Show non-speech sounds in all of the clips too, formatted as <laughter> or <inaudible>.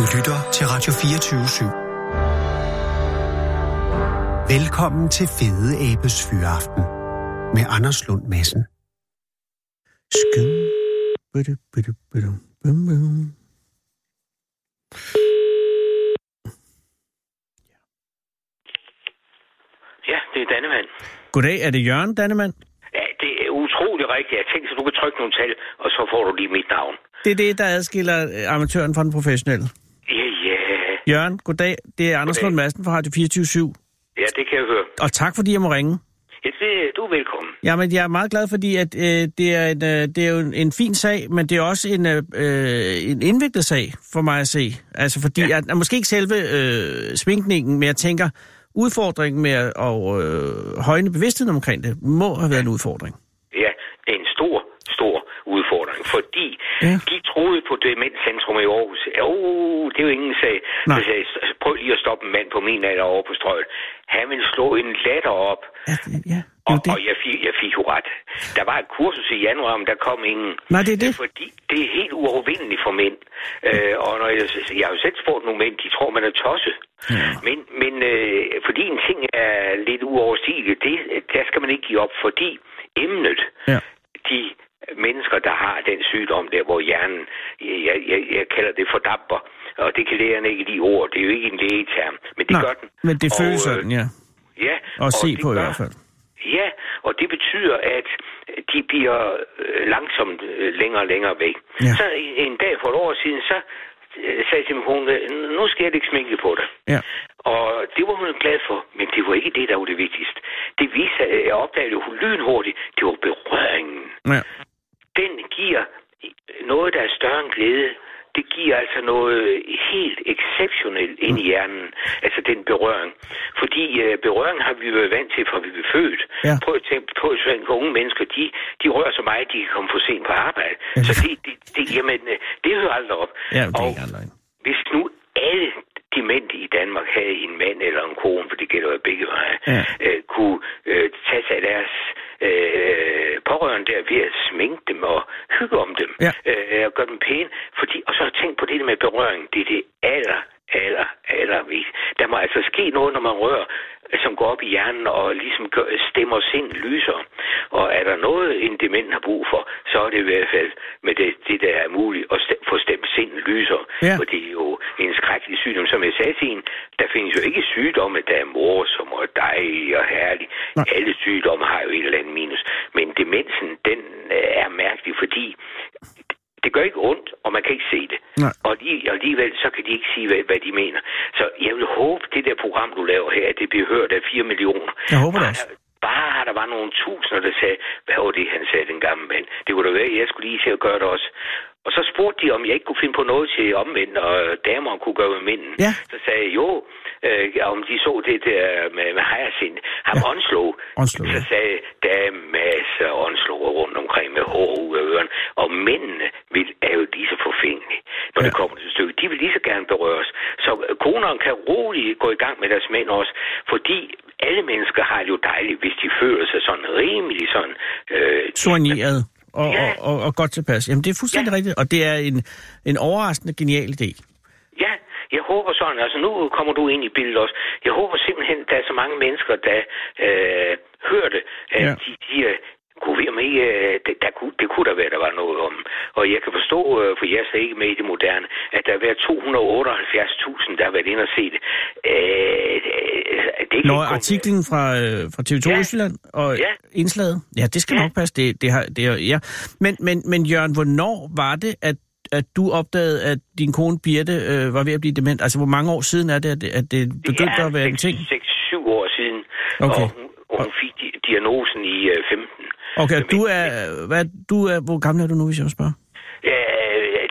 Du lytter til Radio 24 /7. Velkommen til Fede Abes Fyraften med Anders Lund Madsen. Skøn. Bidu, bidu, bidu, bum, bum. Ja, det er Dannemann. Goddag, er det Jørgen Dannemann? Ja, det er utrolig rigtigt. Jeg tænkte, at du kan trykke nogle tal, og så får du lige mit navn. Det er det, der adskiller amatøren fra den professionelle. Ja, ja. Jørgen, goddag. Det er Anders Goddag. Lund Madsen fra Radio 24 Ja, det kan jeg høre. Og tak fordi jeg må ringe. Ja, det, du er velkommen. Jamen, jeg er meget glad, fordi at, øh, det, er en, øh, det er jo en, en fin sag, men det er også en, øh, øh, en indviklet sag for mig at se. Altså fordi, ja. at, at måske ikke selve øh, sminkningen, men jeg tænker, udfordringen med at og, øh, højne bevidstheden omkring det, må have været en udfordring. Ja, det er en stor, stor udfordring, fordi Ja. de troede på Demenscentrum i Aarhus. Jo, det er jo ingen sag. Nej. Så sagde, prøv lige at stoppe en mand på min alder over på strøget. Han ville slå en latter op, Ja, ja, og, og jeg, fik, jeg fik jo ret. Der var et kursus i januar, men der kom ingen. Nej, det er det. Fordi det er helt uovervindeligt for mænd. Øh, og når jeg, jeg har jo selv spurgt nogle mænd, de tror, man er tosset. Ja. Men, men øh, fordi en ting er lidt uoverstigeligt, det, der skal man ikke give op, fordi emnet, Ja. de mennesker, der har den sygdom der, hvor hjernen, jeg, jeg, jeg kalder det fordamper, og det kan lægerne ikke lide ord, det er jo ikke en lægeterm, men det Nej, gør den. men det Og, føles øh, sådan, ja. Ja, Og se det på i gør- hvert fald. Ja, og det betyder, at de bliver øh, langsomt øh, længere og længere væk. Ja. Så en, dag for et år siden, så øh, sagde til min kone, nu skal jeg ikke sminke på dig. Ja. Og det var hun glad for, men det var ikke det, der var det vigtigste. Det viste jeg opdagede jo lynhurtigt, det var berøringen. ja. Den giver noget, der er større end glæde. Det giver altså noget helt exceptionelt ind i hjernen, altså den berøring. Fordi øh, berøring har vi jo været vant til, fra vi blev født. Ja. Prøv at tænke på, at unge mennesker, de, de rører så meget, de kan komme for sent på arbejde. Ja. Så det, det, det, jamen, øh, det hører aldrig op. Ja, det er Og hvis nu alle demente i Danmark havde en mand eller en kone, for det gælder jo begge veje, Ja. øh, kunne øh, tage sig af deres øh, pårørende der ved at sminke dem og hygge om dem Ja. øh, og gøre dem pæne. Fordi, og så tænk på det der med berøring. Det er det aller, aller, aller vigtigt. Der må altså ske noget, når man rører, som går op i hjernen og ligesom gør, stemmer sind lyser. Og er der noget, en dement har brug for, så er det i hvert fald med det, det der er muligt at st- få stemt sind lyser. Ja. For det er jo en skrækkelig sygdom. Som jeg sagde til en, der findes jo ikke sygdomme, der er morsom og dejlig og herlig. Nej. Alle sygdomme har jo et eller andet minus. Men demensen, den øh, er mærkelig, fordi det gør ikke ondt, og man kan ikke se det. Nej. Og lige, og alligevel, så kan de ikke sige, hvad, hvad de mener. Så jeg vil håbe, det der program, du laver her, at det bliver hørt af 4 millioner. Jeg håber det Bare også. der- Bare der var nogle tusinder, der sagde, hvad var det, han sagde, den gamle mand. Det kunne da være, jeg skulle lige til at gøre det også. Og så spurgte de, om jeg ikke kunne finde på noget til omvendt, og damer kunne gøre med mænden. Ja. Så sagde jeg, jo, øh, om de så det der med, med hejresind. Ham Ja. Onslow. Onslow, Så sagde der er masser af åndslover rundt omkring med hår ud af ørerne. Og mændene vil, er jo lige så forfængelige, når ja. Det kommer til stykket. De vil lige så gerne berøres. Så øh, konerne kan roligt gå i gang med deres mænd også, fordi alle mennesker har det jo dejligt, hvis de føler sig sådan rimelig sådan... Øh, Soigneret og, Ja. og, og, og godt tilpas. Jamen, det er fuldstændig. Ja. rigtigt, og det er en, en overraskende genial idé. Håber sådan, altså nu kommer du ind i billedet også. Jeg håber simpelthen, der er så mange mennesker, der øh, hører det, at Ja. de siger, kunne vi med, øh, det, der kunne, det kunne der være, der var noget om. Og jeg kan forstå, øh, for jeg er ikke med i det moderne, at der er været 278.000, der har været inde og set det. Øh, det Når ikke gå- artiklen fra, øh, fra TV2 Ja. Østjylland og Ja. indslaget, ja, det skal Ja. nok passe. Det, det har, det ja. men, men, men Jørgen, hvornår var det, at, at du opdagede, at din kone Birte øh, var ved at blive dement? Altså, hvor mange år siden er det, at det, at det begyndte at være en ting? 6-7 år siden, Okay. og hun, og hun fik di- diagnosen i øh, 15. Okay, og du er, hvad, du er, hvor gammel er du nu, hvis jeg må spørge? Ja,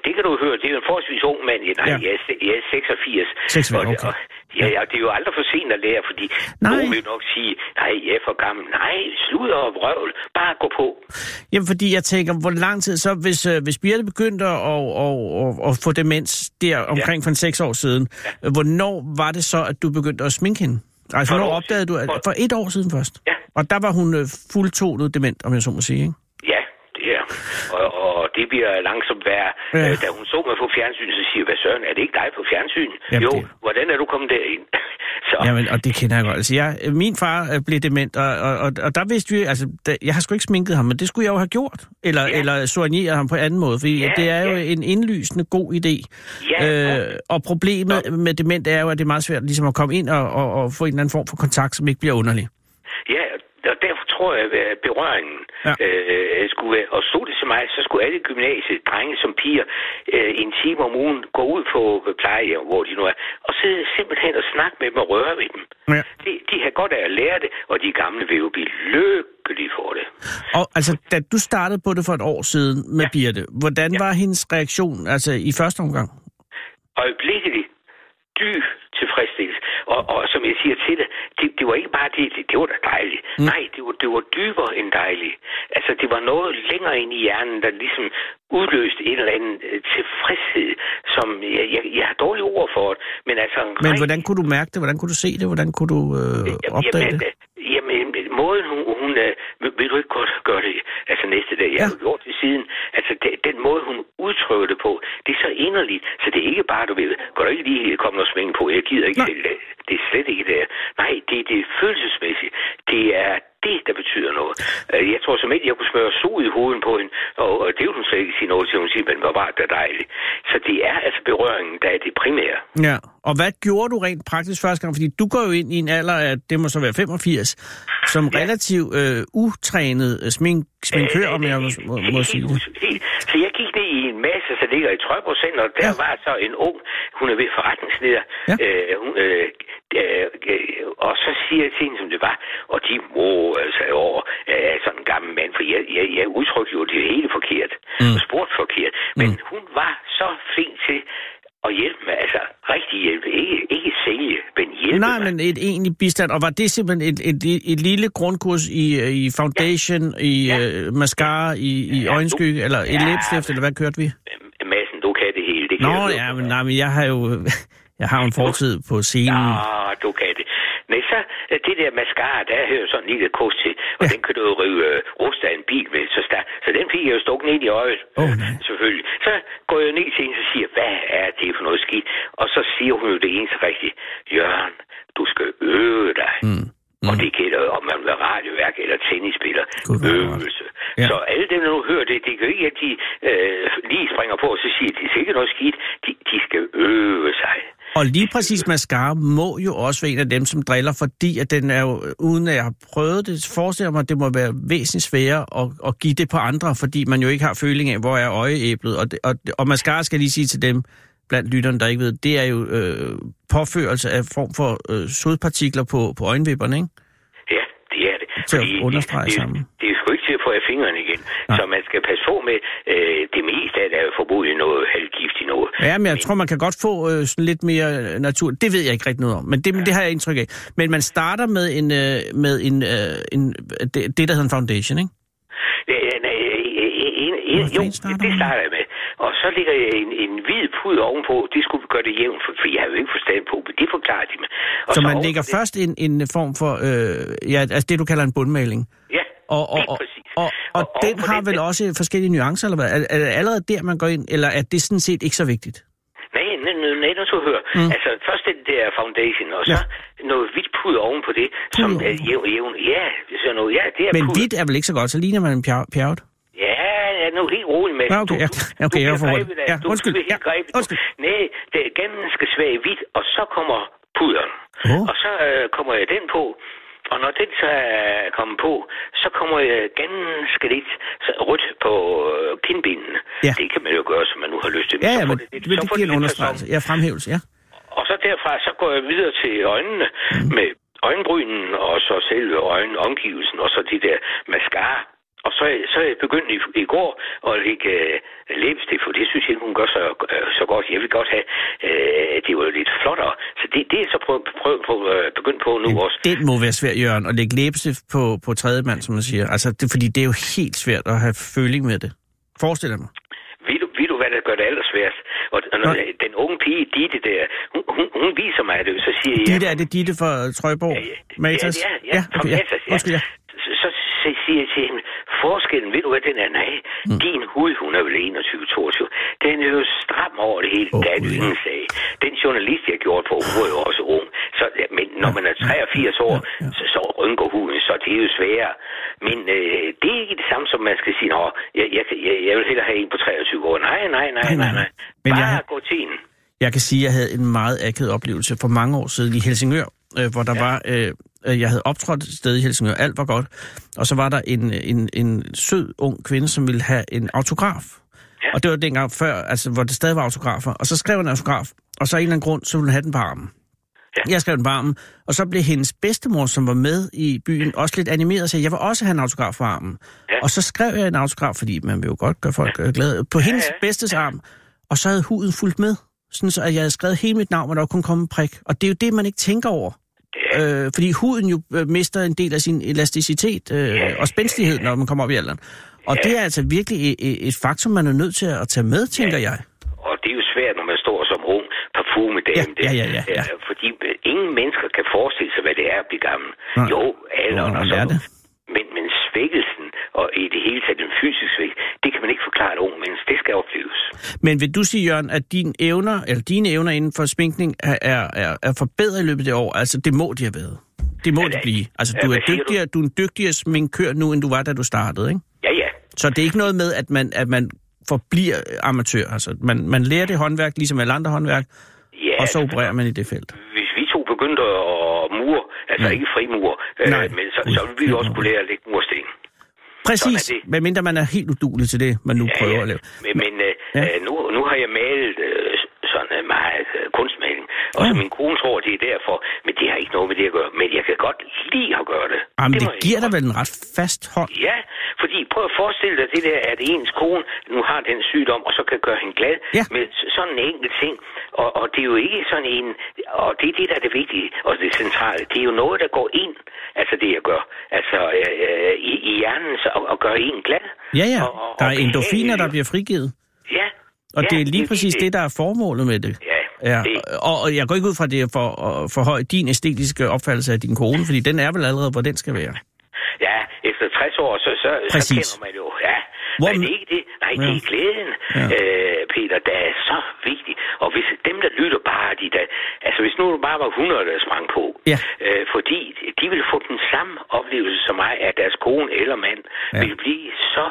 det kan du høre. Det er jo en forholdsvis ung mand. Nej, Ja. jeg, er, jeg er 86. 86, Og det- okay. og- Ja, ja, det er jo aldrig for sent at lære, fordi Nej. nogen vil nok sige, nej, jeg er for gammel. Nej, sludder og vrøvl. Bare gå på. Jamen, fordi jeg tænker, hvor lang tid så, hvis, øh, hvis Birte begyndte at, at, at, at få demens der omkring for en seks år siden, ja. hvornår var det så, at du begyndte at sminke hende? Altså, hvornår år opdagede du, at, For- for et år siden først? Ja. Og der var hun øh, fuldtonet dement, om jeg så må sige, ikke? Ja, det er. Bliver langsomt værre. Ja. Ja. Da hun så mig på fjernsyn, så siger jeg, hvad søren, er det ikke dig på fjernsyn? Jamen, jo, det- hvordan er du kommet derind? <laughs> så, Jamen, og det kender jeg godt. Altså, jeg, min far øh, blev dement, og, og, og, og der vidste vi, altså, da, jeg har sgu ikke sminket ham, men det skulle jeg jo have gjort. Eller, ja. Ja. eller soigneret ham på anden måde, fordi ja, Ja, det er jo ja. en indlysende god idé. Ja, øh, og problemet med dement er jo, at det er meget svært ligesom at komme ind og, og, og få en eller anden form for kontakt, som ikke bliver underlig. Ja, tror jeg, at berøringen Ja. ja. øh, skulle være, og stod det til mig, så skulle alle gymnasiet, drenge som piger, øh, en time om ugen gå ud på plejehjem, hvor de nu er, og sidde simpelthen og snakke med dem og røre ved dem. Ja. De, de har godt af at lære det, og de gamle vil jo blive lykkelige for det. Og altså, da du startede på det for et år siden med ja. Ja. Birte, hvordan var hendes reaktion altså i første omgang? øjeblikkelig dyb tilfredsstillelse. Og, og som jeg siger til dig, det, det var ikke bare det, det, det var da dejligt. Mm. Nej, det var, det var dybere end dejligt. Altså, det var noget længere ind i hjernen, der ligesom udløste en eller anden øh, tilfredshed, som jeg, jeg, jeg har dårlige ord for. Men altså... Men rigtig- hvordan kunne du mærke det? Hvordan kunne du se det? Hvordan kunne du øh, opdage jamen, det? øh, Jamen, måden hun, hun øh, vil, du ikke godt gøre det, altså næste dag, jeg Ja. har jo gjort det siden, altså det, den måde, hun udtrykker det på, det er så inderligt, så det er ikke bare, du ved, går du ikke lige komme noget smæng på, jeg gider ikke det, det er slet ikke det. Nej, det, det er følelsesmæssigt, det er det, der betyder noget. Øh, Jeg tror som ikke, jeg kunne smøre sol i hovedet på hende, og, og det vil hun slet ikke sige noget til, hun siger, men hvor var det dejligt. Så det er altså berøringen, der er det primære. Ja, og hvad gjorde du rent praktisk første gang? Fordi du går jo ind i en alder af, det må så være 85, som Ja. relativt øh, utrænet øh, smink, sminkør, om jeg må, må, må sige det. Så jeg gik ned i en masse, der ligger i Trøjborg og der Ja. var så en ung, hun er ved forretningsleder, Ja. øh, hun, øh, øh, øh, og så siger jeg til hende, som det var, og de må altså over øh, sådan en gammel mand, for jeg, jeg, jeg udtrykte jo det hele forkert, mm. og spurgte forkert, men mm. hun var så flink til at hjælpe mig, altså rigtig hjælpe, ikke, ikke sælge, men hjælpe Nej, mig. men et egentlig bistand. Og var det simpelthen et, et, et lille grundkurs i, øh, i foundation, i Ja. øh, mascara, i, i Ja, øjenskygge, du- eller et Ja, læbestift, eller hvad kørte vi? Massen, du kan det hele. Det kan Nå, jeg ja, men, nej, men jeg har jo <laughs> jeg har en fortid på scenen. Ja, du kan. Men så øh, det der mascara, der hører sådan en lille kurs til, og Ja. den kan du jo rive øh, rust af en bil med, så, stærk. så den fik jeg jo stukket ned i øjet. Nej. Selvfølgelig. Så går jeg ned til hende og siger, hvad er det for noget skidt? Og så siger hun jo det eneste rigtige. Jørgen, du skal øve dig. Mm. Og det gælder om man vil radioværk eller tennisspiller. Er Øvelse. Ja. Så alle dem, der nu hører det, det kan jo ikke, at de øh, lige springer på, og så siger, de, det er ikke noget skidt. De, de skal øve sig. Og lige præcis mascara må jo også være en af dem, som driller, fordi at den er jo, uden at jeg har prøvet det, forestiller mig, at det må være væsentligt sværere at, at give det på andre, fordi man jo ikke har føling af, hvor er øjeæblet. Og, det, og, og mascara skal lige sige til dem, blandt lytterne, der ikke ved, det er jo øh, påførelse af form for øh, sodpartikler på, på øjenvipperne, ikke? Ja, det er det. Til at Fordi understrege det, sammen. Det, det er ikke til at få af fingrene igen. Nej. Så man skal passe på med, øh, det meste af det er jo forbudt noget halvgiftigt noget. Ja, men jeg tror, man kan godt få øh, sådan lidt mere øh, natur. Det ved jeg ikke rigtig noget om, men det, men det har jeg indtryk af. Men man starter med en, øh, med en, øh, en det, det, der hedder en foundation, ikke? Ja, ja, nej, øh, øh, øh, Hvor jo, det man? starter jeg med. Og så ligger jeg en, en hvid pud ovenpå. Det skulle gøre det jævnt, for, for jeg har jo ikke forstand på, men det forklarer de mig. Og Så man oven lægger det- først en, en form for, øh, ja, altså det du kalder en bundmaling. Ja, Og, og, lige og, og, og, den har det- vel også forskellige nuancer, eller hvad? Er, er det allerede der, man går ind, eller er det sådan set ikke så vigtigt? Nej, nej, nej, nej, nu skal du høre. Mm. Altså, først det der foundation, og så Ja. noget hvidt pud oven på det, som er jævn, jævn. Ja, så noget, ja, det er Men hvidt er vel ikke så godt, så ligner man en pjer- pjerret. Ja, ja, nu helt rolig med. Okay, ja. Ja, <laughs> okay, jeg er for hurtig. Ja, du, undskyld. Du, helt Ja, grebet. undskyld. Nej, det er ganske svag hvidt, og så kommer pudderen. Åh. Og så øh, kommer jeg den på, og når den så er kommet på, så kommer jeg ganske lidt rødt på øh, kindbenene. Ja. Det kan man jo gøre, som man nu har lyst til. Ja, Så ja, får men det det, det giver en understregelse. Ja, fremhævelse, ja. Og så derfra, så går jeg videre til øjnene mm. med øjenbrynen, og så selve øjenomgivelsen, og så de der mascara. Og så, så jeg begyndt i, i går at lægge øh, læbestift, for det synes jeg, hun gør så, øh, så godt. Jeg vil godt have, øh, det var jo lidt flottere. Så det, det er så prøv, prøv, prøv, øh, begyndt på nu også. Den må være svært, Jørgen, at lægge læbestift på, på tredje mand, som man siger. Altså, det, fordi det er jo helt svært at have føling med det. Forestil dig mig. Ved du, ved du, hvad der gør det allersværest? Og, og når, den unge pige, Ditte der, hun, hun, hun viser mig det, så siger jeg... Ditte, er det Ditte fra Trøjborg? Matas? Ja, ja, ja, ja, okay, ja. Matas, ja. Undskyld, ja. Så, så siger jeg til hende, forskellen, ved du hvad den er? Nej, mm. din hud, hun er vel 21-22, den er jo stram over det hele. Oh, Gud, jo ja. ingen sag. Den journalist, jeg gjorde på, hun er jo også ung. Så, ja, men når man er 83 år, så, så rynker huden, så det er jo sværere. Men øh, det er ikke det samme, som man skal sige, Nå, jeg, jeg, jeg, jeg vil hellere have en på 23 år. Nej, nej, nej, nej, nej. Men Bare jeg- gå til en. Jeg kan sige, at jeg havde en meget akavet oplevelse for mange år siden i Helsingør, øh, hvor der ja. var... Øh, jeg havde optrådt et sted i Helsingør, alt var godt. Og så var der en, en, en sød, ung kvinde, som ville have en autograf. Ja. Og det var dengang før, altså, hvor det stadig var autografer. Og så skrev en autograf, og så af en eller anden grund, så ville hun have den på armen. Ja. Jeg skrev den på armen, og så blev hendes bedstemor, som var med i byen, også lidt animeret og sagde, jeg vil også have en autograf på armen. Ja. Og så skrev jeg en autograf, fordi man vil jo godt gøre folk ja. glade, på hendes ja. bedstes arm. Og så havde huden fulgt med, sådan så at jeg havde skrevet hele mit navn, og der kunne komme en prik. Og det er jo det, man ikke tænker over. Ja. Øh, fordi huden jo øh, mister en del af sin elasticitet øh, og spændstighed, når man kommer op i alderen. Og Ja. det er altså virkelig et, et- faktum, man er nødt til at tage med, tænker jeg. Og det er jo svært, når man står som ung parfumedame. Ja, ja, ja, ja, ja. Øh, Fordi ingen mennesker kan forestille sig, hvad det er at blive gammel. Nej. Jo, alderen og sådan det. Men, men svækkelsen og i det hele taget den fysiske svæk, det kan man ikke forklare et ung menneske. Det skal opleves. Men vil du sige, Jørgen, at dine evner, eller dine evner inden for sminkning er, er, er, forbedret i løbet af det år? Altså, det må de have været. Det må Ja, de ja. blive. Altså, Ja, du er, siger du? dygtigere, du? er en dygtigere sminkør nu, end du var, da du startede, ikke? Ja, ja. Så det er ikke noget med, at man, at man forbliver amatør. Altså, man, man lærer det håndværk, ligesom alle andre håndværk, ja og så opererer man i det felt. hvis vi to begyndte at mure, altså Mm. ikke frimur, øh, men så, så ville vi også kunne lære at lægge mursten. Præcis, Sådan er det. medmindre man er helt udulig til det, man nu Ja, prøver ja. at lave. Men, men øh, Ja. øh, nu, nu har jeg malet øh, meget øh, kunstmaling, og så Ja. min kone tror, det er derfor, men det har ikke noget med det at gøre. Men jeg kan godt lide at gøre det. Jamen, det jeg giver dig vel en ret fast hånd. Ja, fordi prøv at forestille dig det der, at ens kone nu har den sygdom, og så kan gøre hende glad Ja. med sådan en enkelt ting. Og, og det er jo ikke sådan en, og det er det, der er det vigtige, og det centrale. Det er jo noget, der går ind, altså det jeg gør, altså øh, øh, i, i hjernen, så, og, og gør en glad. Ja, ja. Og- og- Der er endorfiner, der bliver frigivet. Ja. Og ja, det er lige præcis det, der er formålet med det. Ja, Ja, det, og, og jeg går ikke ud fra, det for at forhøje din æstetiske opfattelse af din kone, fordi den er vel allerede, hvor den skal være. ja, efter 60 år, så, så, så Præcis. kender man jo, ja. Hvor- Men det er ikke det. Nej, det Ja. er glæden, Ja. øh, Peter, der er så vigtig. Og hvis dem, der lytter bare, de der, altså hvis nu der bare var 100, der sprang på, Ja. øh, fordi de vil få den samme oplevelse som mig, at deres kone eller mand ja. vil blive så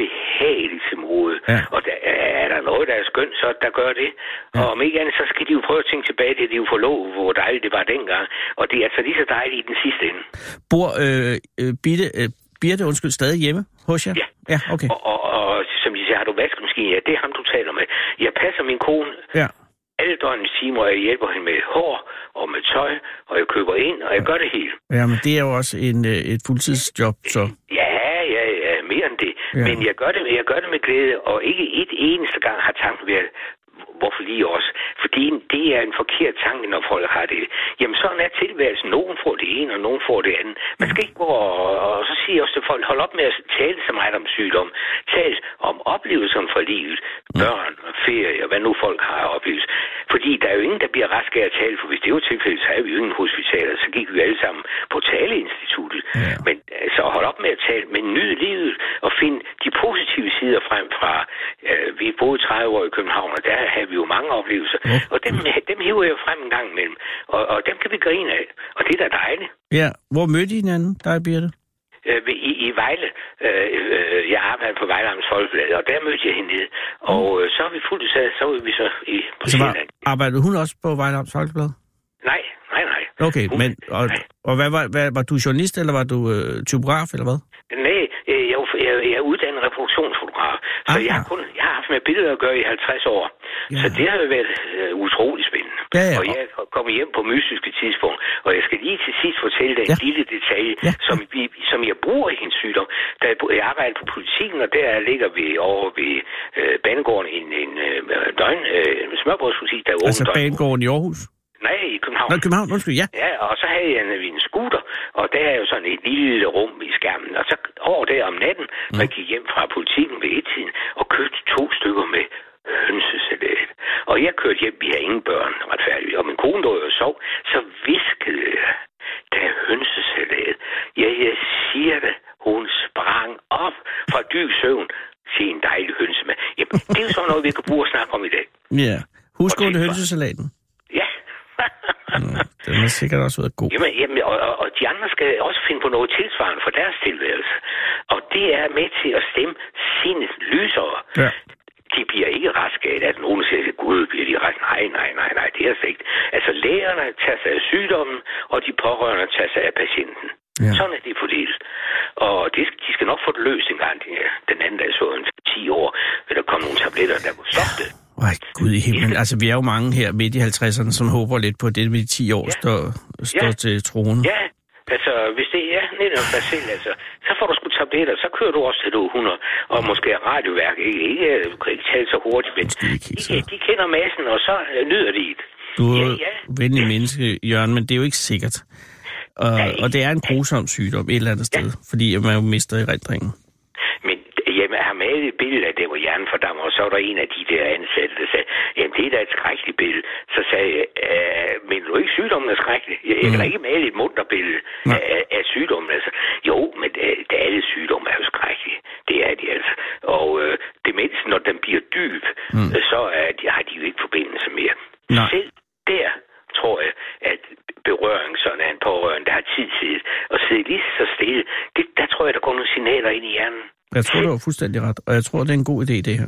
behageligt til mode. Ja. Og der, er der noget, der er skønt, så der gør det. Ja. Og om ikke andet, så skal de jo prøve at tænke tilbage til, at de jo forlov, hvor dejligt det var dengang. Og det er altså lige så dejligt i den sidste ende. Bor øh, øh, Birte, øh, Birte, undskyld, stadig hjemme hos jer? Ja. Ja, okay. Og, og, og som de siger, har du vaskemaskine? Ja, det er ham, du taler med. Jeg passer min kone Ja. alle døgnets timer, og jeg hjælper hende med hår og med tøj, og jeg køber ind, og jeg gør det hele. ja, men det er jo også en, øh, et fuldtidsjob, så... Ja, ja, ja, mere end det. Ja. Men jeg gør, det, jeg gør det med glæde, og ikke et eneste gang har tanken været, hvorfor lige os? Fordi det er en forkert tanke, når folk har det. Jamen sådan er tilværelsen. Nogen får det ene, og nogen får det andet. Man skal ikke gå og, og så siger jeg også til folk, hold op med at tale så meget om sygdom. Tal om oplevelserne fra livet. Børn, ferie, hvad nu folk har oplevet. Fordi der er jo ingen, der bliver rask af at tale, for hvis det var tilfældet, så havde vi jo ingen hospitaler, så gik vi alle sammen på taleinstituttet. Ja. Men altså, hold op med at tale, men nyd livet og find de positive sider frem fra. Øh, vi boede 30 år i København, og der havde vi jo mange oplevelser. Ja. Og dem, dem hiver jeg frem en gang imellem. Og, og dem kan vi grine af. Og det er da dejligt. Ja, hvor mødte I hinanden, dig Birte? Øh, i, I Vejle, øh, øh, jeg arbejder på Vejle Amts Folkeblad, og der mødte jeg hende. Og øh, så er vi fuldt sat, så er vi så i på Altså, var, arbejdede hun også på Vejlams Folkeblad? Nej, nej, nej. Okay, Hun- men og, nej. og hvad, var, hvad, var du journalist, eller var du øh, typograf, eller hvad? Nej, øh, jeg, er jeg, jeg er uddannet reproduktionsfotograf, så Aha. jeg har, kun, jeg har haft med billeder at gøre i 50 år. Ja. Så det har jo været øh, utrolig spændende. Ja, ja. Og jeg er kommet hjem på mystiske tidspunkt, og jeg skal lige til sidst fortælle dig en Ja. lille detalje, Ja. som, vi, som jeg bruger i hendes sygdom. Da jeg, arbejder på politikken, og der ligger vi over ved øh, Banegården en, en øh, døgn, øh, en smørbrødsbutik, der er åben Altså banegården i Aarhus? Nej, i København. Nå, København, undskyld, ja. Ja, og så havde jeg en, en scooter, og der er jo sådan et lille rum i skærmen. Og så over der om natten, mm. jeg gik hjem fra politikken ved et tiden, og købte to stykker med hønsesalat. Og jeg kørte hjem, vi har ingen børn, retfærdigt. Og min kone lå jo og sov, så viskede jeg, der er hønsesalat. Ja, jeg siger det. Hun sprang op dyb søvn til en dejlig hønsemad. Jamen, det er jo sådan noget, vi kan bruge at snakke om i dag. Ja. Husk under hønsesalaten. Mm, Den har sikkert også været god. Jamen, jamen og, og, og de andre skal også finde på noget tilsvarende for deres tilværelse. Og det er med til at stemme sindet lysere. Ja. De bliver ikke raske af, at nogen siger, gud, bliver de raske? Nej, nej, nej, nej, det er ikke. Altså, lægerne tager sig af sygdommen, og de pårørende tager sig af patienten. Ja. Sådan er det fordelt. Og det, de skal nok få det løst en gang. Den anden dag så en 10 år, vil der komme nogle tabletter, der kunne stoppe det. Ej, Gud i himlen. Altså, vi er jo mange her midt i 50'erne, som håber lidt på, at det med de 10 år står, står Ja. til troen. Ja, altså, hvis det er netop dig selv, altså, så får du sgu tabletter, så kører du også til du er 100, og måske er radioværk, ikke, ikke, du kan ikke tale så hurtigt, men Måske ikke de, de kender massen, og så øh, nyder de det. Du er Ja, ja. venlig menneske, Jørgen, men det er jo ikke sikkert. Og, Nej. og det er en grusom sygdom et eller andet sted, fordi man jo mister erindringen. Men har malet et billede af det, hvor hjernen fordammer, og så var der en af de der ansatte, der sagde, jamen det er da et skrækkeligt billede. Så sagde jeg, "Øh, men du ikke sygdommen er skrækkelig? Jeg, jeg kan da ikke male et munter billede Nej. af, af, af sygdommen. Altså. Jo, men øh, det, alle sygdomme er jo skrækkelige. Det er de altså. Og øh, demens, når den bliver dyb, mm. så er de, har de jo ikke forbindelse mere. Nej. Selv der tror jeg, at berøring sådan af en pårørende, der har tid til at sidde lige så stille, det, der tror jeg, der går nogle signaler ind i hjernen. Jeg tror, du har fuldstændig ret, og jeg tror, det er en god idé, det her.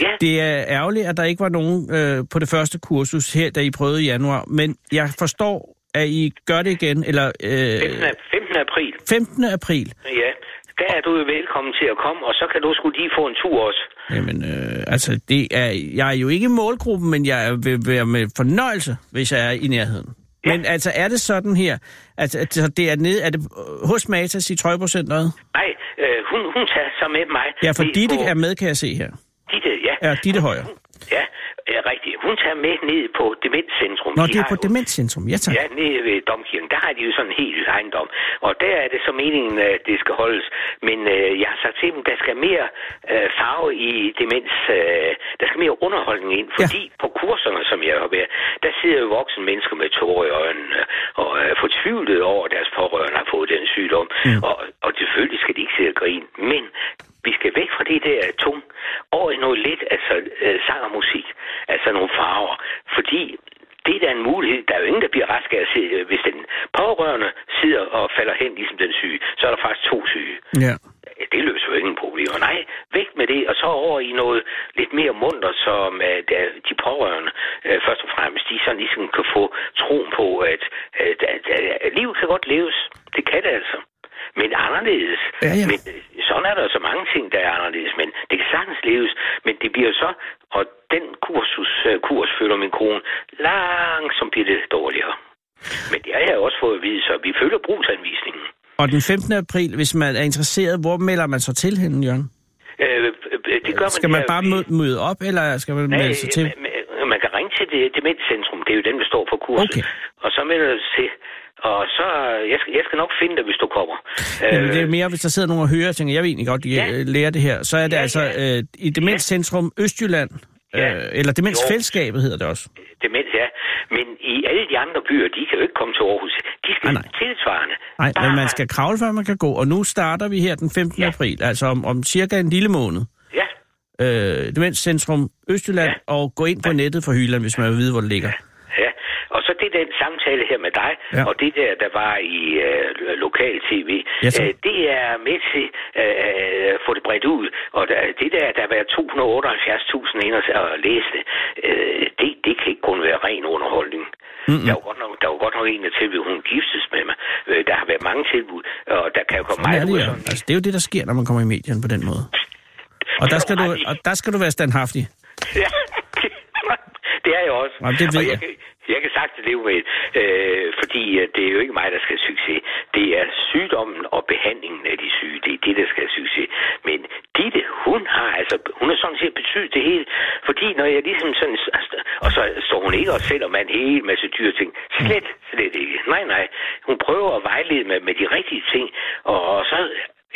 Ja, Det er ærgerligt, at der ikke var nogen øh, på det første kursus her, da I prøvede i januar, men jeg forstår, at I gør det igen, eller 15. øh, ap- 15. april, 15. april. ja, der er du jo velkommen til at komme, og så kan du sgu lige få en tur også. Jamen, øh, altså, det er, jeg er jo ikke i målgruppen, men jeg vil være med fornøjelse, hvis jeg er i nærheden. Ja. Men altså, er det sådan her, at, at så det er nede, er det hos Matas i Trøjborg-centret? Nej, øh, hun, hun tager sig med mig. Ja, for Ditte på- er med, kan jeg se her. Ditte, ja. Ja, Ditte Højer. Ja, ja, rigtigt. Hun tager med ned på Demenscentrum. Nå, De det er på jo- Demenscentrum, ja tak. Ja, nede ved Domkirken, der har de jo sådan en hel ejendom. Og der er det så meningen, at det skal holdes. Men øh, jeg har sagt til dem, der skal mere øh, farve i demens. Øh, der skal mere underholdning ind. Fordi ja. på kurserne, som jeg har været, der sidder jo voksne mennesker med tårer i øjnene og er fortvivlet over, at deres pårørende har fået den sygdom. Mm. Og, og selvfølgelig skal de ikke sidde og grine. Men vi skal væk fra det der tung over i noget lidt, altså øh, sang og musik, altså nogle farver. Fordi det er da en mulighed. Der er jo ingen, der bliver rask af at se, øh, hvis den pårørende sidder og falder hen, ligesom den syge, så er der faktisk to syge. Ja. Det løser jo ingen problemer. Nej, væk med det, og så over i noget lidt mere munter, som uh, der, de pårørende først og fremmest, de sådan ligesom kan få troen på, at, at, at, at, at livet kan godt leves. Det kan det altså. Men anderledes. Ja, ja. Men øh, sådan er der så mange ting, der er anderledes. Men det kan sagtens leves. Men det bliver så, og den kursus, uh, kurs følger min kone, langsomt bliver det dårligere. Men det har jeg også fået at vide, så vi følger brugsanvisningen. Og den 15. april, hvis man er interesseret, hvor melder man så til hende, Jørgen? Øh, øh, det gør man Skal man bare møde, møde op, eller skal man Nej, melde sig til? man- man- kan ringe til det demenscentrum. Det er jo dem, der står for kurset. Okay. Og så melder du til. Og så, jeg skal, jeg skal nok finde dig, hvis du kommer. Jamen, Øh, det er mere, hvis der sidder nogen og hører og tænker, jeg vil egentlig godt Ja. ja. lære det her. Så er det Ja, altså ja. øh, i Demenscentrum Østjylland, Ja. øh, eller Demensfællesskabet hedder det også. demens, ja. Men i alle de andre byer, de kan jo ikke komme til Aarhus. De skal Ah, ah, nej. tilsvarende. Nej, men Bare- man skal kravle, før man kan gå. Og nu starter vi her den 15. Ja. april, altså om, om cirka en lille måned. Ja, Øh, Demenscentrum Østjylland, Ja. og gå ind på nettet for Hyland, hvis man vil vide, hvor det ligger. ja. Det den samtale her med dig, Ja. og det der, der var i øh, lokal tv, Ja, tak. øh, det er med til øh, at få det bredt ud. Og der, det der, der var 278.000 ind og læse det, øh, det, det kan ikke kun være ren underholdning. Mm-hmm. Der var godt nok, der var godt nok en, der tilbød, hun giftes med mig. Øh, der har været mange tilbud, og der kan jo komme meget det, ud af altså, det er jo det, der sker, når man kommer i medierne på den måde. Og der skal du, og der skal du være standhaftig. Ja, <laughs> det er jeg også. Jamen, det ved og jeg. jeg. Jeg kan sagtens leve med øh, fordi øh, det er jo ikke mig, der skal have succes. Det er sygdommen og behandlingen af de syge. Det er det, der skal have succes. Men Ditte, hun har altså, hun har sådan set betydet det hele. Fordi når jeg ligesom sådan, altså, og så står hun ikke og sælger mig en hel masse dyre ting. Slet, slet ikke. Nej, nej. Hun prøver at vejlede mig med de rigtige ting. Og, og så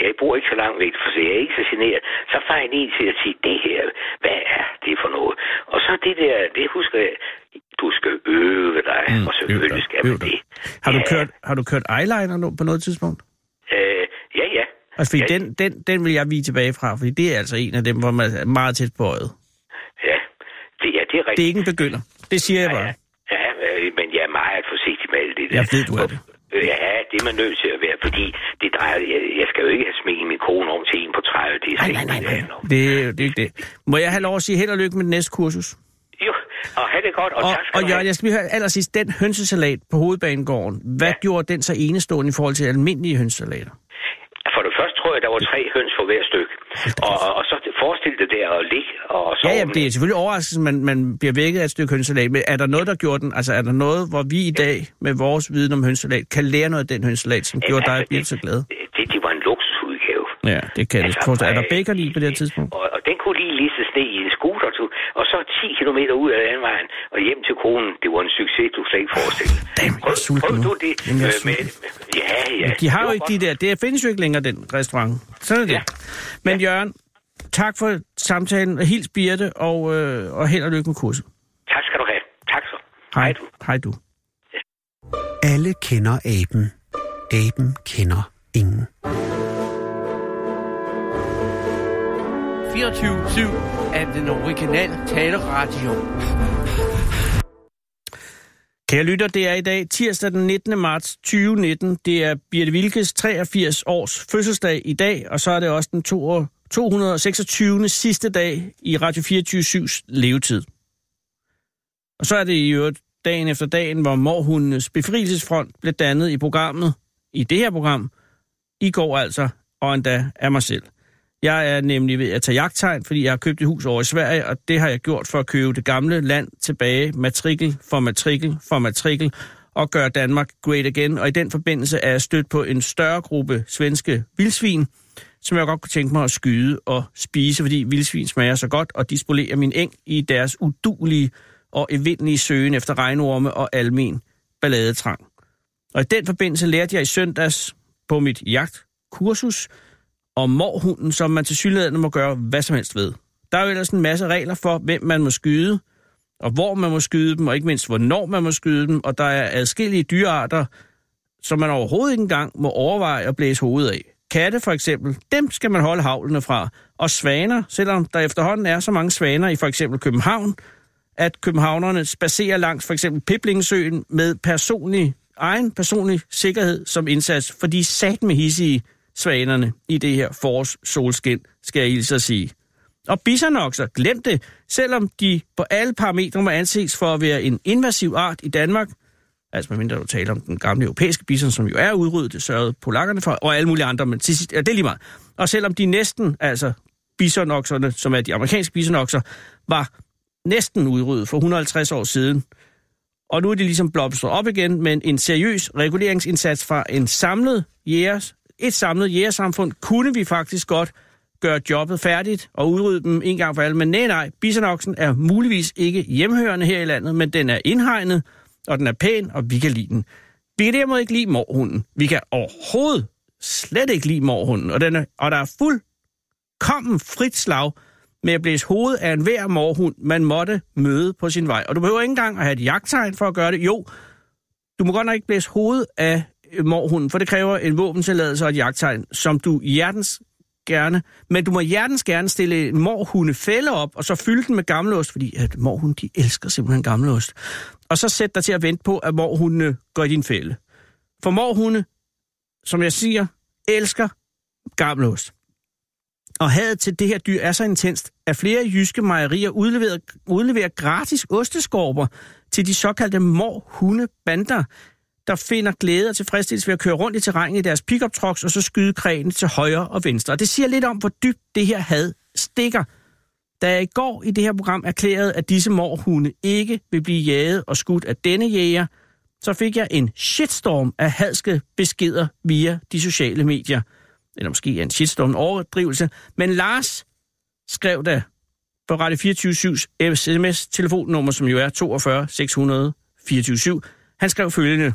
jeg bor ikke så langt væk, for jeg er ikke så generet. Så får jeg en til at sige, det her, hvad er det for noget? Og så det der, det husker jeg, du skal øve dig, mm, og selvfølgelig skal man det. Har du, Ja, kørt, har du kørt eyeliner på noget tidspunkt? Øh, ja, ja. Altså, fordi Ja. den, den, den vil jeg vige tilbage fra, fordi det er altså en af dem, hvor man er meget tæt på øjet. Ja, det, ja, det er Det er rigtigt. ikke en begynder. Det siger jeg Ja, bare. ja, øh, men jeg er meget forsigtig med alt det der. Jeg ved, du er det. Øh, Ja, det er man nødt til at være, fordi det drejer, jeg, jeg skal jo ikke have sminket min kone om til en på 30. Det er Nej, nej, nej, nej. Det, det er ikke det. Må jeg have lov at sige held og lykke med det næste kursus? Jo, og have det godt, og, Og, tak skal og Jørgen, jeg skal lige høre allersidst, den hønsesalat på hovedbanegården, hvad Ja. gjorde den så enestående i forhold til almindelige hønsesalater? For det første tror jeg, der var tre høns. Og, og, så forestil dig der at ligge og sove Ja, ja, med- det er selvfølgelig overraskende, at man, man bliver vækket af et stykke hønsesalat, men er der noget, der gjorde den, altså er der noget, hvor vi i dag med vores viden om hønsesalat kan lære noget af den hønsesalat, som Jamen, gjorde dig altså, at blive så glad? Det, det, det var en luksusudgave. Ja, det kan jeg Altså, forstå. Er der øh, bacon i på det her tidspunkt? Og, og den kunne lige listes ned i en scooter, du, og så 10 km ud af landvejen og hjem til konen. Det var en succes, du slet ikke forestille dig. Damn, jeg er sulten prøv nu. du det Jamen, jeg er øh, med, Ja, ja. De har jo ikke de godt. der, det findes jo ikke længere, den restaurant. Sådan er det. Ja. Men Jørgen, tak for samtalen, og hils Birte, og, øh, og held og lykke med kurset. Tak skal du have. Tak så. Hej, du. hej du. Alle kender aben. Aben kender ingen. 24-7 af den originale taleradio. Kære lytter, det er i dag tirsdag den 19. marts 2019. Det er Birte Vilkes 83 års fødselsdag i dag, og så er det også den 226. sidste dag i Radio 24-7's levetid. Og så er det i øvrigt dagen efter dagen, hvor Morhundenes befrielsesfront blev dannet i programmet, i det her program, i går altså, og endda af mig selv. Jeg er nemlig ved at tage jagttegn, fordi jeg har købt et hus over i Sverige, og det har jeg gjort for at købe det gamle land tilbage, matrikel for matrikel for matrikel, og gøre Danmark great again. Og i den forbindelse er jeg stødt på en større gruppe svenske vildsvin, som jeg godt kunne tænke mig at skyde og spise, fordi vildsvin smager så godt, og disponerer min eng i deres udulige og evindelige søgen efter regnorme og almen balladetrang. Og i den forbindelse lærte jeg i søndags på mit jagtkursus om morhunden, som man til synligheden må gøre hvad som helst ved. Der er jo ellers en masse regler for, hvem man må skyde, og hvor man må skyde dem, og ikke mindst hvornår man må skyde dem, og der er adskillige dyrearter, som man overhovedet ikke engang må overveje at blæse hovedet af. Katte for eksempel, dem skal man holde havlene fra. Og svaner, selvom der efterhånden er så mange svaner i for eksempel København, at københavnerne spacerer langs for eksempel Piblingsøen med personlig, egen personlig sikkerhed som indsats, for de er sat med hissige svanerne i det her forårs solskin, skal jeg hilse at sige. Og bisonokser, glem det, selvom de på alle parametre må anses for at være en invasiv art i Danmark, altså medmindre du taler om den gamle europæiske bison, som jo er udryddet, det sørgede polakkerne for, og alle mulige andre, men til sidst, ja, det er lige meget. Og selvom de næsten, altså bisonokserne, som er de amerikanske bisonokser, var næsten udryddet for 150 år siden, og nu er de ligesom blomstret op igen, men en seriøs reguleringsindsats fra en samlet jægers, et samlet jægersamfund, kunne vi faktisk godt gøre jobbet færdigt og udrydde dem en gang for alle. Men nej, nej, bisonoksen er muligvis ikke hjemhørende her i landet, men den er indhegnet, og den er pæn, og vi kan lide den. Vi kan derimod ikke lide morhunden. Vi kan overhovedet slet ikke lide morhunden, og, den er, og der er fuldkommen frit slag med at blæse hovedet af enhver morhund, man måtte møde på sin vej. Og du behøver ikke engang at have et jagttegn for at gøre det. Jo, du må godt nok ikke blæse hovedet af morhunden, for det kræver en våbentilladelse og et jagttegn, som du hjertens gerne, men du må hjertens gerne stille en morhundefælde op, og så fylde den med gammelost, fordi at morhunde, de elsker simpelthen gammelost. Og så sæt dig til at vente på, at morhundene går i din fælde. For morhunde, som jeg siger, elsker gammelost. Og hadet til det her dyr er så intenst, at flere jyske mejerier udleverer, udleverer gratis osteskorper til de såkaldte morhundebander, der finder glæde og tilfredsstillelse ved at køre rundt i terrænet i deres pickup trucks og så skyde krænen til højre og venstre. Og det siger lidt om, hvor dybt det her had stikker. Da jeg i går i det her program erklærede, at disse morhunde ikke vil blive jaget og skudt af denne jæger, så fik jeg en shitstorm af hadske beskeder via de sociale medier. Eller måske en shitstorm en overdrivelse. Men Lars skrev da på Radio 24 sms-telefonnummer, som jo er 42 600 24 Han skrev følgende,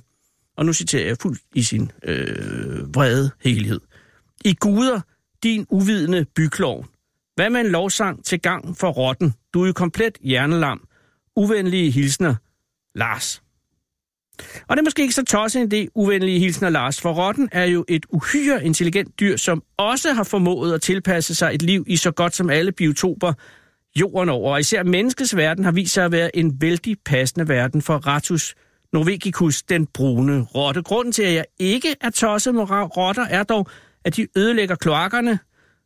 og nu citerer jeg fuldt i sin øh, vrede helhed. I guder, din uvidende byklov. Hvad med en lovsang til gang for rotten? Du er jo komplet hjernelam. Uvenlige hilsner. Lars. Og det er måske ikke så tosset en idé, uvenlige hilsner Lars, for rotten er jo et uhyre intelligent dyr, som også har formået at tilpasse sig et liv i så godt som alle biotoper jorden over. Og især menneskets verden har vist sig at være en vældig passende verden for Ratus norvegicus, den brune rotte. Grunden til, at jeg ikke er tosset med rotter, er dog, at de ødelægger kloakkerne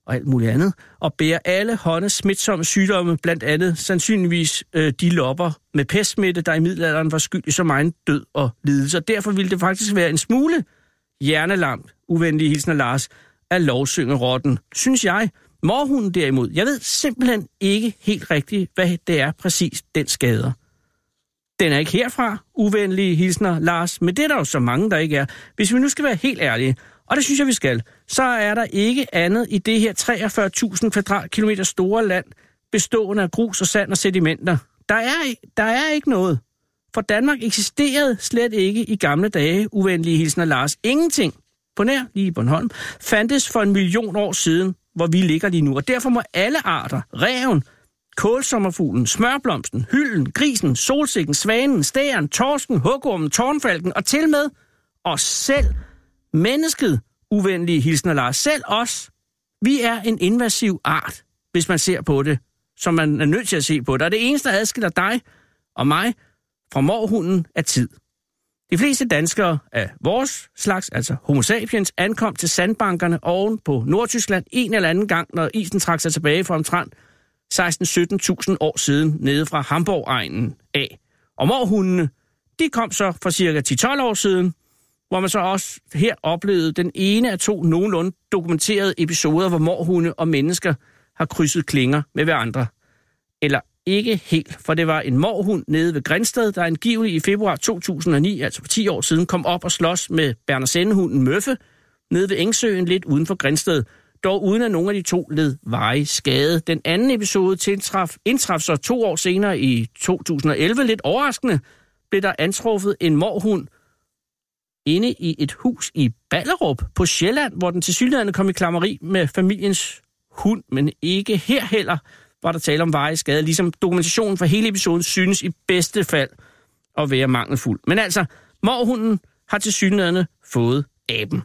og alt muligt andet, og bærer alle håndes smitsomme sygdomme, blandt andet sandsynligvis øh, de lopper med pestsmitte, der i middelalderen var skyld i så meget død og lidelse. Og derfor ville det faktisk være en smule hjernelamp, uvenlige hilsen af Lars, at lovsynge rotten, synes jeg. Morhunden derimod, jeg ved simpelthen ikke helt rigtigt, hvad det er præcis, den skader. Den er ikke herfra, uvenlige hilsner, Lars, men det er der jo så mange, der ikke er. Hvis vi nu skal være helt ærlige, og det synes jeg, vi skal, så er der ikke andet i det her 43.000 kvadratkilometer store land, bestående af grus og sand og sedimenter. Der er, der er ikke noget. For Danmark eksisterede slet ikke i gamle dage, uvenlige hilsner Lars. Ingenting på nær, lige i Bornholm, fandtes for en million år siden, hvor vi ligger lige nu. Og derfor må alle arter, reven, kålsommerfuglen, smørblomsten, hylden, grisen, solsikken, svanen, stæren, torsken, hugormen, tårnfalken og til med os selv, mennesket, uvenlige hilsner Lars, selv os. Vi er en invasiv art, hvis man ser på det, som man er nødt til at se på det. Og det eneste, der adskiller dig og mig fra morhunden, er tid. De fleste danskere af vores slags, altså homo sapiens, ankom til sandbankerne oven på Nordtyskland en eller anden gang, når isen trak sig tilbage fra omtrent 16-17.000 år siden nede fra Hamburg-egnen af. Og morhundene, de kom så for cirka 10-12 år siden, hvor man så også her oplevede den ene af to nogenlunde dokumenterede episoder, hvor morhunde og mennesker har krydset klinger med hverandre. Eller ikke helt, for det var en morhund nede ved Grænsted, der angiveligt i februar 2009, altså for 10 år siden, kom op og slås med Berner Møffe nede ved Engsøen lidt uden for Grænsted, dog uden at nogen af de to led veje skade. Den anden episode tiltraf, indtraf så to år senere i 2011, lidt overraskende, blev der antruffet en morhund inde i et hus i Ballerup på Sjælland, hvor den til kom i klammeri med familiens hund, men ikke her heller var der tale om veje skade, ligesom dokumentationen for hele episoden synes i bedste fald at være mangelfuld. Men altså, morhunden har til fået aben.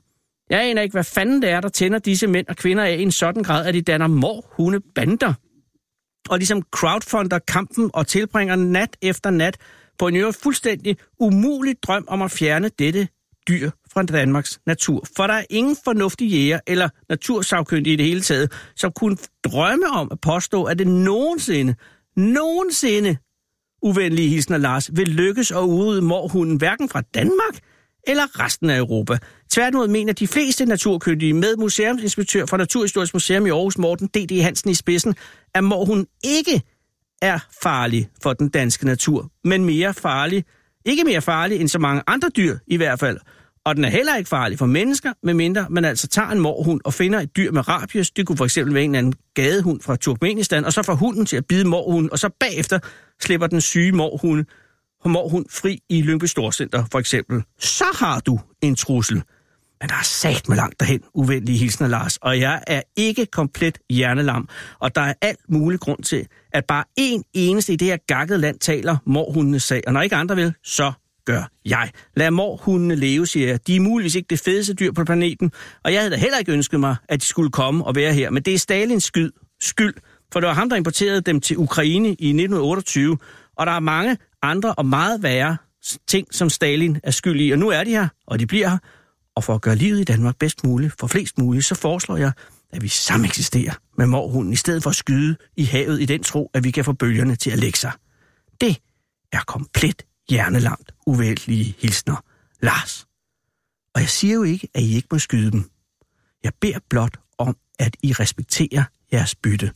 Jeg aner ikke, hvad fanden det er, der tænder disse mænd og kvinder af i en sådan grad, at de danner morhunde bander. Og ligesom crowdfunder kampen og tilbringer nat efter nat på en øvrigt fuldstændig umulig drøm om at fjerne dette dyr fra Danmarks natur. For der er ingen fornuftige jæger eller natursavkyndige i det hele taget, som kunne drømme om at påstå, at det nogensinde, nogensinde, uvenlige hilsner Lars, vil lykkes at udrydde morhunden hverken fra Danmark eller resten af Europa. Tværtimod mener de fleste naturkyndige med museumsinspektør fra Naturhistorisk Museum i Aarhus, Morten D.D. Hansen i spidsen, at morhunden ikke er farlig for den danske natur, men mere farlig, ikke mere farlig end så mange andre dyr i hvert fald, og den er heller ikke farlig for mennesker, medmindre man altså tager en morhund og finder et dyr med rabies. Det kunne for eksempel være en eller anden gadehund fra Turkmenistan, og så får hunden til at bide morhunden, og så bagefter slipper den syge morhund, morhund fri i Lyngby Storcenter for eksempel. Så har du en trussel. Men der er sagt med langt derhen, uvenlige hilsner Lars, og jeg er ikke komplet hjernelam, og der er alt mulig grund til, at bare en eneste i det her gakkede land taler morhundenes sag, og når ikke andre vil, så gør jeg. Lad morhundene leve, siger jeg. De er muligvis ikke det fedeste dyr på planeten, og jeg havde da heller ikke ønsket mig, at de skulle komme og være her. Men det er Stalins skyld, skyld for det var ham, der importerede dem til Ukraine i 1928, og der er mange andre og meget værre ting, som Stalin er skyld i. Og nu er de her, og de bliver her. Og for at gøre livet i Danmark bedst muligt, for flest muligt, så foreslår jeg, at vi sameksisterer med morhunden, i stedet for at skyde i havet i den tro, at vi kan få bølgerne til at lægge sig. Det er komplet hjernelangt uvældige hilsner. Lars. Og jeg siger jo ikke, at I ikke må skyde dem. Jeg beder blot om, at I respekterer jeres bytte.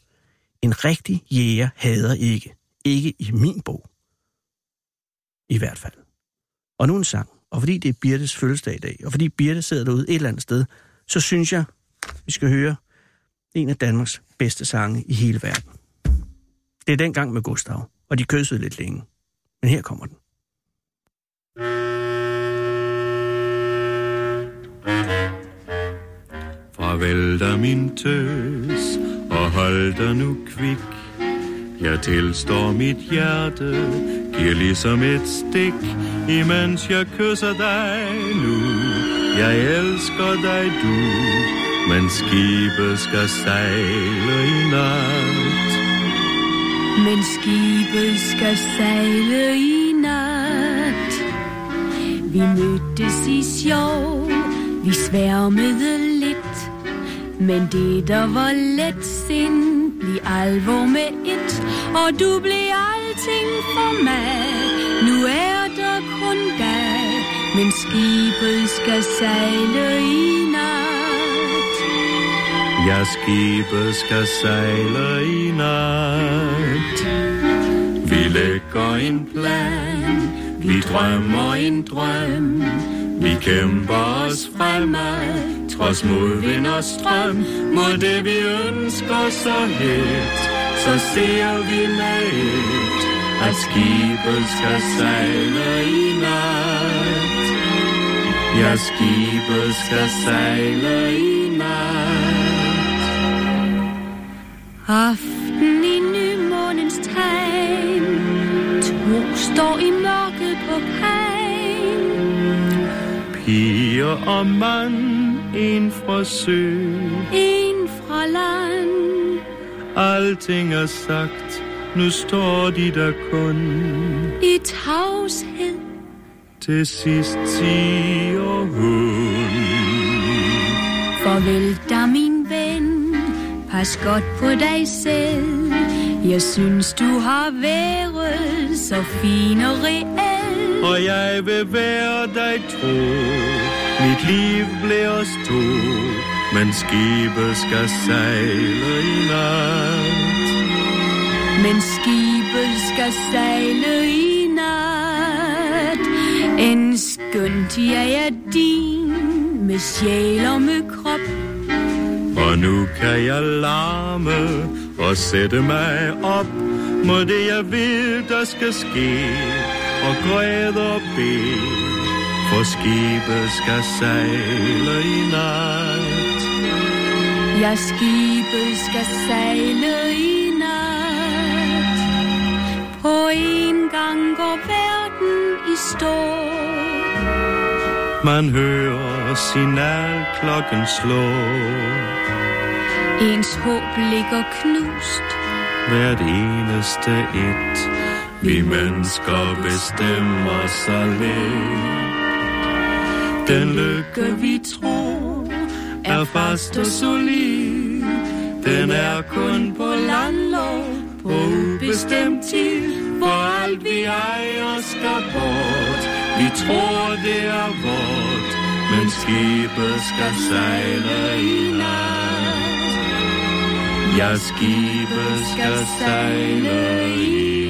En rigtig jæger hader ikke. Ikke i min bog. I hvert fald. Og nu en sang. Og fordi det er Birtes fødselsdag i dag, og fordi Birte sidder derude et eller andet sted, så synes jeg, vi skal høre en af Danmarks bedste sange i hele verden. Det er dengang med Gustav, og de kyssede lidt længe. Men her kommer den. Farvel da min tøs, og hold dig nu kvik. Jeg tilstår mit hjerte, giver ligesom et stik, imens jeg kysser dig nu. Jeg elsker dig, du, men skibet skal sejle i nat. Men skibet skal sejle i nat. Vi mødtes i sjov, vi sværmede lidt. Men det, der var let sind, blev alvor med et. Og du blev ingenting for mig. Nu er der kun dig, men skibet skal sejle i nat. Ja, skibet skal sejle i nat. Vi lægger en plan, vi drømmer en drøm. Vi kæmper os fremad, trods modvind og strøm. Mod det vi ønsker så helt, så ser vi med et, at skibet skal sejle i nat. Ja, skibet skal sejle i nat. Aften i nymånens tegn To står i mørket på kajen Piger og mand, en fra sø. En fra land Alting er sagt, nu står de der kun. I tavshed Til sidst siger hun. Farvel da min ven Pas godt på dig selv Jeg synes du har været Så fin og reel Og jeg vil være dig tro. Mit liv bliver to. Men skibet skal sejle i nat. Men skibet skal sejle i nat. En skønt jeg er din Med sjæl og med krop. Og nu kan jeg larme og sætte mig op mod det jeg ved, der skal ske, og græde og bede, for skibet skal sejle i nat. Ja, skibet skal sejle i nat På en gang går verden i stå Man hører signalklokken slå, Ens håb ligger knust hvert eneste et. Vi mennesker bestemmer så lidt. Den lykke, vi tror, er fast og solid. Den er kun på landlov, på ubestemt tid, hvor alt vi ejer skal bort. Vi tror, det er vort, men skibet skal sejle i nat. Ja, skibet skal sejle i nat.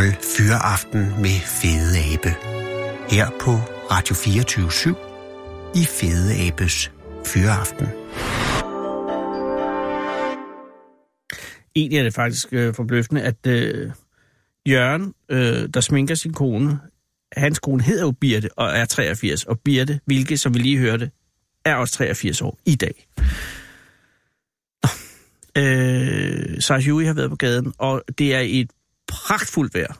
Hold Fyraften med Fede Abe. Her på Radio 24 i Fede Abes Fyraften. Egentlig er det faktisk øh, forbløffende, at øh, Jørgen, øh, der sminker sin kone, hans kone hedder jo Birte og er 83, og Birte, hvilket, som vi lige hørte, er også 83 år i dag. Øh, Sarah Huey har været på gaden, og det er et pragtfuldt vejr.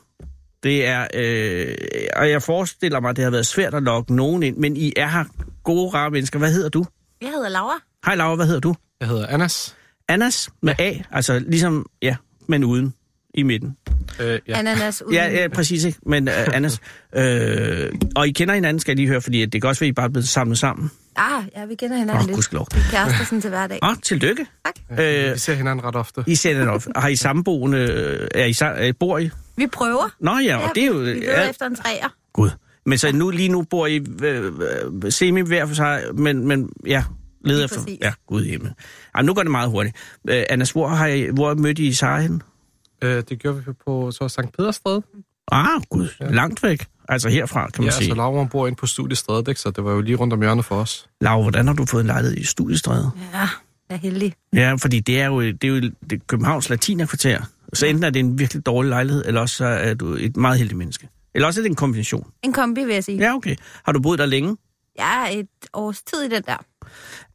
Det er, øh, og jeg forestiller mig, at det har været svært at lokke nogen ind, men I er her gode, rare mennesker. Hvad hedder du? Jeg hedder Laura. Hej Laura, hvad hedder du? Jeg hedder Anas. Anas med A, altså ligesom, ja, men uden i midten. Øh, Ja. ja. Ananas uden. Ja, ja præcis, ikke? Men uh, Anas, øh, og I kender hinanden, skal jeg lige høre, fordi det kan også være, at I bare er blevet samlet sammen. Ah, ja, vi kender hinanden Åh, lidt. gudskelov. Vi er kærester sådan til hverdag. Åh, tillykke. Tak. Øh, Vi ser hinanden ret ofte. I ser den op. Har I samboende, er I, bor I? Vi prøver. Nå ja, og det er jo... Vi leder Ja, efter en træer. Gud. Men så nu, lige nu bor I øh, øh, semi hver for sig, men, men ja, leder efter... Ja, gud himmel. Ej, nu går det meget hurtigt. Øh, Anders, hvor, har I, hvor mødte I Sara henne? Øh, det gjorde vi på så Sankt Pederstræde. Ah, gud, ja. langt væk. Altså herfra, kan man Ja, sige. så Laura bor inde på studiestrædet, ikke? så det var jo lige rundt om hjørnet for os. Laura, hvordan har du fået en lejlighed i Studiestræde? Ja, jeg er heldig. Ja, fordi det er jo, det er jo det Københavns latinerkvarter. Så enten er det en virkelig dårlig lejlighed, eller også så er du et meget heldigt menneske. Eller også er det en kombination? En kombi, vil jeg sige. Ja, okay. Har du boet der længe? Jeg er et års tid i den der.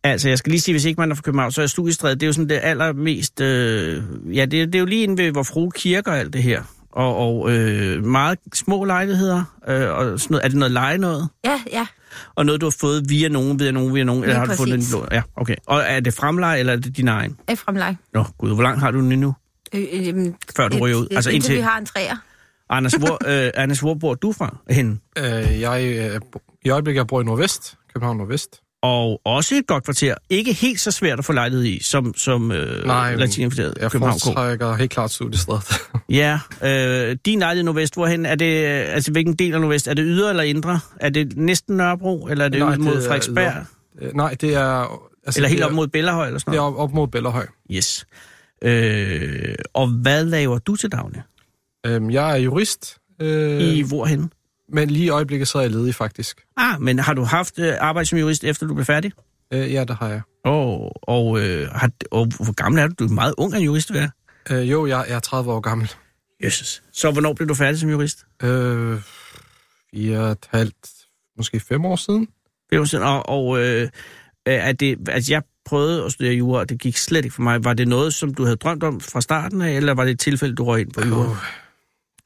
Altså, jeg skal lige sige, hvis ikke man er fra København, så er Studiestræde, det er jo sådan det allermest... Øh, ja, det, det er jo lige inde ved, hvor frue kirker og alt det her. Og, og øh, meget små lejligheder. Øh, og sådan noget. Er det noget leje noget? Ja, ja. Og noget, du har fået via nogen, via nogen, via nogen? Eller har du fået den præcis. lån? Ja, okay. Og er det fremleje, eller er det din egen? Er fremleg. Nå, gud, hvor langt har du den endnu? Øh, øh, Før du et- ryger ud? Altså, indtil indtil- vi har en træer. Anders, hvor, <laughs> øh, Anders, hvor bor du fra? Henne? Øh, jeg, øh, I øjeblikket jeg bor i Nordvest, København Nordvest. Og også et godt kvarter. Ikke helt så svært at få lejlighed i, som, som øh, Nej, latinimfiteret Jeg København K. foretrækker helt klart studiestrædet. <laughs> Ja, øh, din lejlighed i Nordvest, hvorhen er det, altså hvilken del af Nordvest? Er det ydre eller indre? Er det næsten Nørrebro, eller er det Nej, ud mod det er Frederiksberg? Øh, Nej, det er... Altså, Eller helt det op er, mod Bellerhøj eller sådan Det er noget? op, op mod Bellerhøj. Yes. Øh, og hvad laver du til daglig? Øhm, jeg er jurist, øh, I hvorhen? Men lige i øjeblikket så er jeg ledig faktisk. Ah, men har du haft øh, arbejde som jurist, efter du blev færdig? Øh, ja, det har jeg. Og, og, øh, har, og hvor gammel er du? Du er meget ung af jurist, hvad? Øh, jo, jeg, jeg er 30 år gammel. Jesus. Så hvornår blev du færdig som jurist? Øh, fire og et halvt, måske fem år siden. Det var sådan, og, og øh, er det, altså jeg prøvede at studere jura, og det gik slet ikke for mig. Var det noget, som du havde drømt om fra starten af, eller var det et tilfælde, du røg ind på jura? Øh,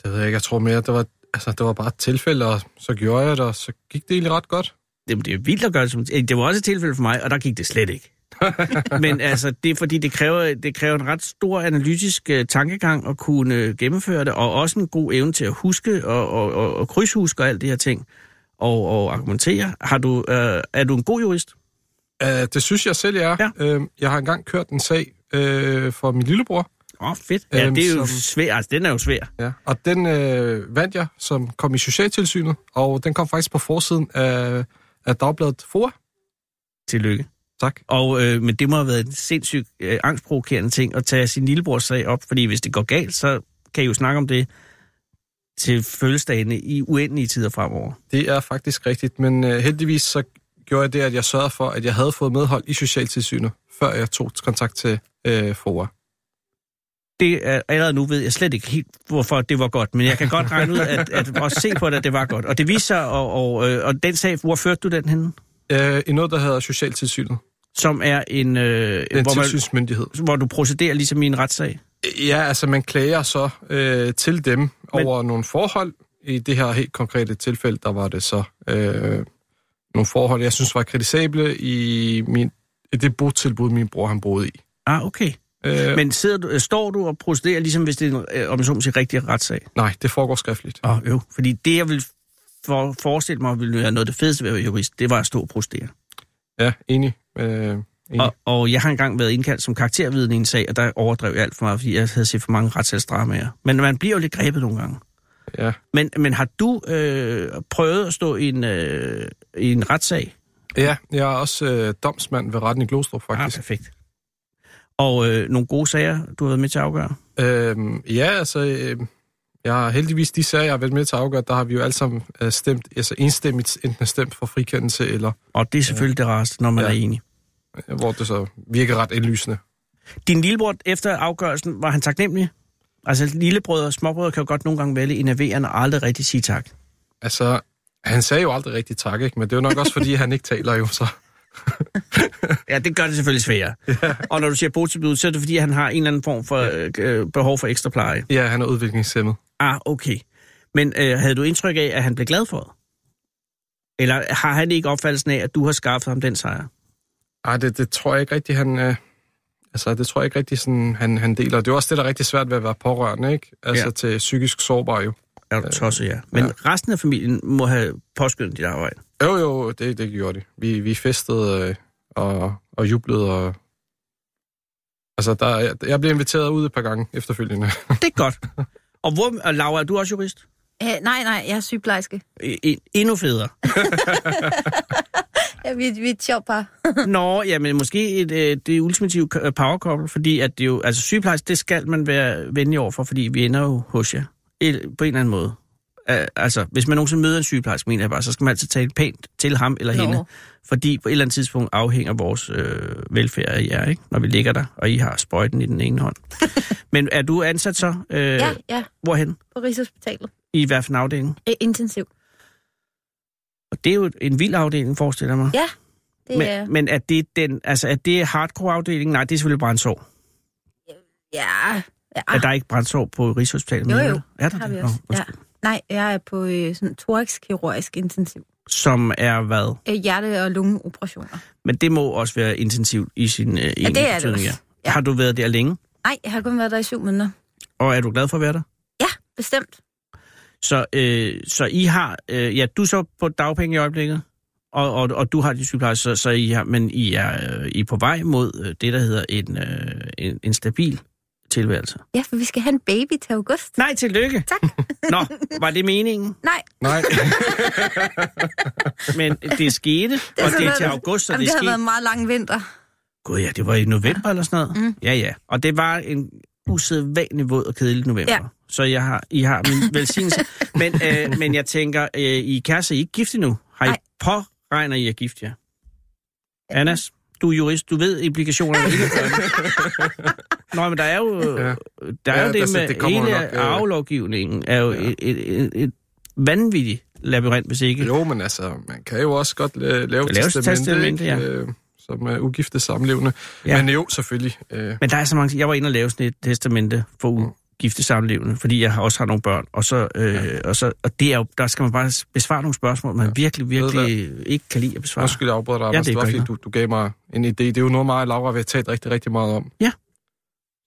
det ved jeg ikke, jeg tror mere, det var, altså, det var bare et tilfælde, og så gjorde jeg det, og så gik det egentlig ret godt. Det, det er vildt at gøre det som... Det var også et tilfælde for mig, og der gik det slet ikke. <laughs> Men altså, det er fordi, det kræver, det kræver en ret stor analytisk uh, tankegang at kunne uh, gennemføre det, og også en god evne til at huske og, og, og, og krydshuske og alt det her ting, og, og argumentere. Har du, uh, er du en god jurist? Uh, det synes jeg selv, jeg er. Ja. Uh, jeg har engang kørt en sag uh, for min lillebror, Åh, oh, fedt. Ja, Øhm, det er jo som- svært. Altså, den er jo svær. ja. og den uh, vandt jeg, som kom i Socialtilsynet, og den kom faktisk på forsiden af, af Dagbladet FOA. Tillykke. Tak. Og, øh, men det må have været en sindssygt øh, angstprovokerende ting at tage sin lillebrors sag op, fordi hvis det går galt, så kan I jo snakke om det til fødselsdagene i uendelige tider fremover. Det er faktisk rigtigt, men uh, heldigvis så gjorde jeg det, at jeg sørgede for, at jeg havde fået medhold i Socialtilsynet, før jeg tog kontakt til uh, FOA. Det er, allerede nu ved jeg slet ikke helt, hvorfor det var godt, men jeg kan godt <laughs> regne ud, at, at også se på det, at det var godt. Og det viser sig, og, og, øh, og den sag, hvor førte du den henne? Uh, I noget, der hedder Socialtilsynet. Som er en, øh, en hvor, man, tilsynsmyndighed. hvor du procederer ligesom i en retssag. Ja, altså man klager så øh, til dem Men... over nogle forhold. I det her helt konkrete tilfælde, der var det så øh, nogle forhold, jeg synes var kritisable i, min, i det botilbud, min bror han boede i. Ah, okay. Øh, Men... Sidder du, øh, står du og procederer, ligesom hvis det er en, øh, om så sige, rigtig retssag? Nej, det foregår skriftligt. Åh, jo. Fordi det, jeg vil for, forestille mig, ville være noget af det fedeste ved at være jurist, det var at stå og procedere. Ja, enig. Øh, enig. Og, og jeg har engang været indkaldt som karaktervidne i en sag, og der overdrev jeg alt for meget, fordi jeg havde set for mange retssagsdramaer. Men man bliver jo lidt grebet nogle gange. Ja. Men, men har du øh, prøvet at stå i en, øh, i en retssag? ja, jeg er også øh, domsmand ved retten i Glostrup, Ah, faktisk. perfekt. Og øh, nogle gode sager, du har været med til at afgøre? Øh, ja, altså... Øh, jeg har heldigvis de sager, jeg har været med til at afgøre, der har vi jo alle sammen øh, stemt, altså enstemmigt enten stemt for frikendelse, eller Og det er selvfølgelig ja. det rareste, når man ja. Er enig. øh, hvor det så virker ret indlysende. Din lillebror, efter afgørelsen, var han taknemmelig? Altså, lillebrødre og småbrødre kan jo godt nogle gange vælge enerverende og aldrig rigtig sige tak. Altså, han sagde jo aldrig rigtig tak, ikke? men det er jo nok også, fordi han ikke taler jo, så... <laughs> Ja, det gør det selvfølgelig sværere. Ja. Og når du siger botilbud, så er det fordi, han har en eller anden form for øh, behov for ekstra pleje. Ja, han er udviklingshemmet. Ah, okay. Men øh, havde du indtryk af, at han blev glad for det? Eller har han ikke opfattelsen af, at du har skaffet ham den sejr? Ej, det, det tror jeg ikke rigtig, han... Øh, altså, det tror jeg ikke rigtig, sådan, han, han deler. Det er også det, der er rigtig svært ved at være pårørende, ikke? Altså, Ja. ja. til psykisk sårbar jo. Er du tosset, ja. Men ja. resten af familien må have påskyndet dit arbejde. Jo, jo, det, det gjorde det. Vi, vi festede øh, og, og jublede, og... Altså, der, jeg, jeg blev inviteret ud et par gange efterfølgende. Det er godt. Og, hvor, og Laura, er du også jurist? Øh, nej, nej, jeg er sygeplejerske. E- e- endnu federe. <laughs> Ja, vi, vi er et sjovt par. <laughs> Nå, ja, men måske et, øh, det ultimative power couple, fordi at det jo, altså sygeplejerske, det skal man være venlig overfor, fordi vi ender jo hos jer, Et, på en eller anden måde. Altså, hvis man nogensinde møder en sygeplejerske, mener jeg bare, så skal man altid tale pænt til ham eller Nå. hende, fordi på et eller andet tidspunkt afhænger vores øh, velfærd af jer, ikke? når vi ligger der, og I har sprøjten i den ene hånd. <laughs> men er du ansat så? Øh, Ja, ja, Hvorhen? på Rigshospitalet. I hvad for en afdeling? Øh, intensiv. Og det er jo en vild afdeling, forestiller mig. Ja, det er... Men, men er det den, altså er det hardcore-afdelingen? Nej, det er selvfølgelig brændsår. Ja, ja. Er der ikke brændsår på Rigshospitalet? Jo, jo. Er der har det? vi Nå, også. Ja. undskyld. Nej, jeg er på øh, sådan thorax-kirurgisk intensiv. Som er hvad? Øh, hjerte- og lungeoperationer. Men det må også være intensivt i sin øh, egentlige det er det også. Ja. Ja. Har du været der længe? Nej, jeg har kun været der i syv måneder. Og er du glad for at være der? Ja, bestemt. Så, øh, så I har, øh, ja, du er så på dagpenge i øjeblikket, og, og, og du har de sygeplejersker, så, så I har, men I er, øh, I er på vej mod øh, det, der hedder en, øh, en, en stabil tilværelse. Ja, for vi skal have en baby til august. Nej, tillykke. Tak. <laughs> Nå, var det meningen? Nej, Nej, <laughs> Men det skete, det og det er til august, så Jamen, det det har skete. været en meget lang vinter. Gud ja, det var i november eller sådan noget. Mm. Ja, ja. Og det var en usædvanlig våd og kedelig november. Ja. Så jeg har, I har min <laughs> velsignelse. men, øh, men jeg tænker, øh, I er kærester, I er ikke gift endnu. Har I Nej. påregner I at gifte jer? Annas, du er jurist, du ved implikationerne. af ikke det. Nå, men der er jo, Ja. der er Ja, jo det altså, med det hele nok, øh, arvelovgivningen, er jo et, et, et, et vanvittigt labyrint, hvis ikke. jo, men altså, man kan jo også godt la- lave Lave testamente, ja. Øh, som er ugifte samlevende. Ja. Ja. Men jo, selvfølgelig. Øh, Men der er så mange Jeg var inde og lave sådan et testamente for Mm. samlevende, fordi jeg har også har nogle børn. Og, så, øh, ja. og, så, og det er jo, der skal man bare besvare nogle spørgsmål, man ja. virkelig, virkelig ikke kan lide at besvare. Undskyld, jeg afbryder dig, Ja, det det var fordi, du, du gav mig en idé. Det er jo noget, mig og Laura vi har talt rigtig, rigtig meget om. Ja.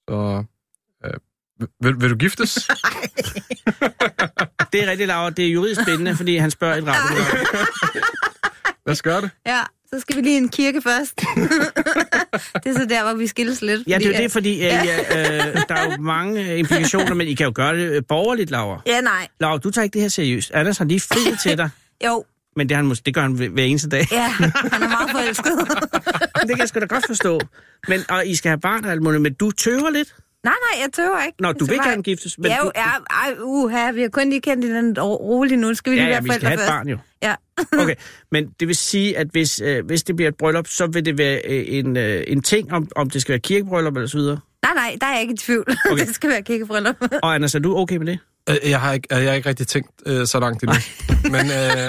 Så øh, vil, vil du giftes? <laughs> <laughs> Det er rigtig lavt. Det er juridisk spændende, fordi han spørger et radio. Lad os gøre det. Ja, så skal vi lige i en kirke først. <laughs> det er så der, hvor vi skilles lidt. Ja, det er jo det, fordi øh, ja, øh, der er jo mange implikationer, men I kan jo gøre det øh, borgerligt, Laura. Ja, nej. Laura, du tager ikke det her seriøst. Anders har lige friet til dig, Jo, men det, han, mås- det gør han hver eneste dag. ja, han er meget forelsket. <laughs> det kan jeg sgu da godt forstå. Men, og I skal have barn og alt muligt, men du tøver lidt. nej, nej, jeg tøver ikke. Nå, du vil gerne giftes, men ja, jo, ja, ej, uha, vi har kun lige kendt hinanden ro- roligt nu. Skal vi lige ja, ja, være vi skal have et barn jo. Ja. <laughs> Okay, men det vil sige, at hvis, øh, hvis det bliver et bryllup, så vil det være øh, en, øh, en ting, om, om det skal være kirkebryllup eller så videre. Nej, nej, der er jeg ikke i tvivl. <laughs> Okay. Det skal være kirkebryllup. Og Anders, er du okay med det? Øh, Jeg har ikke, jeg har ikke rigtig tænkt øh, så langt endnu. <laughs> Men øh, <laughs>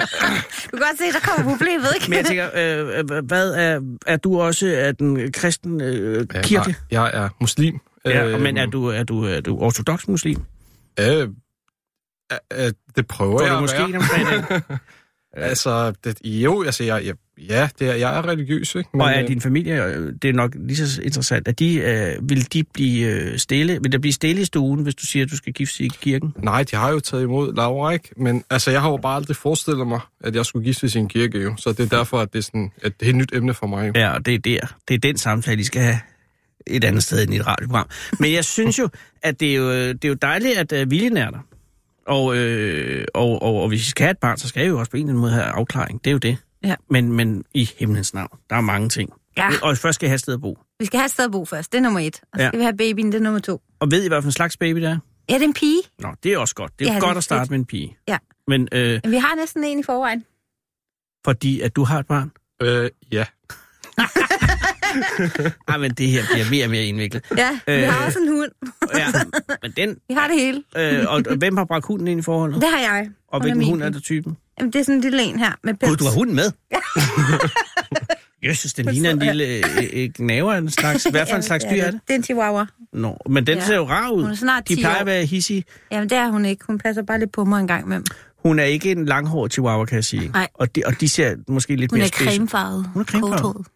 du kan godt se, der kommer problemet, ikke? Men jeg tænker, øh, øh, hvad er, er du også af den kristen øh, ja, kirke? nej, jeg er muslim. Ja, Øh, men er du, er du, er du ortodox muslim? Øh, øh, øh, det prøver Går jeg du at måske være. om fredagen? <laughs> Altså, det, jo, altså, jeg, jeg, ja, det er, jeg er religiøs, ikke? Og er øh, din familie, øh, det er nok lige så interessant, at de, øh, vil de blive øh, stille? Vil der blive stille i stuen, hvis du siger, at du skal giftes i kirken? Nej, de har jo taget imod Laura, ikke? Men altså, jeg har jo bare aldrig forestillet mig, at jeg skulle giftes i en kirke, jo. Så det er derfor, at det er sådan et helt nyt emne for mig, jo. Ja, og det er der. Det er den samtale, I skal have et andet sted end i et radioprogram. Men jeg synes jo, at det er jo, det er jo dejligt, at uh, viljen er der. Og, øh, og, og, og hvis I skal have et barn, så skal jeg jo også på en eller anden måde have afklaring. Det er jo det. Ja. Men, men i himlens navn, der er mange ting. Ja. Og først skal jeg have et sted at bo. Vi skal have et sted at bo først, det er nummer et. Og så Ja. skal vi have babyen, det er nummer to. Og ved I, hvad for en slags baby det er? Ja, det er en pige. Nå, det er også godt. Det er Ja, jo det er godt at starte fedt. med en pige. Ja. Men øh, Men vi har næsten en i forvejen. fordi at du har et barn? Øh, ja. <laughs> <laughs> Ej, men det her bliver mere og mere indviklet. Ja, vi Øh. har også en hund. <laughs> Ja, men den... Vi har det hele. Øh, og, og hvem har bragt hunden ind i forholdet? Det har jeg. Og Hun hvilken hund er der typen? Jamen, det er sådan en lille en her med pels. Gud, du har hunden med? <laughs> Jesus, den ligner en lille øh, øh, gnaver af en slags... Hvad for en slags dyr er det? Det er en chihuahua. Nå, men den Ja. ser jo rar ud. Hun er snart De 10 plejer år. at være hissige. Jamen, det er hun ikke. Hun passer bare lidt på mig en gang imellem. Hun er ikke en langhåret chihuahua, kan jeg sige. Nej. Og de, og de ser måske lidt Hun mere er spidse. cremefarvet. Hun er cremefarvet.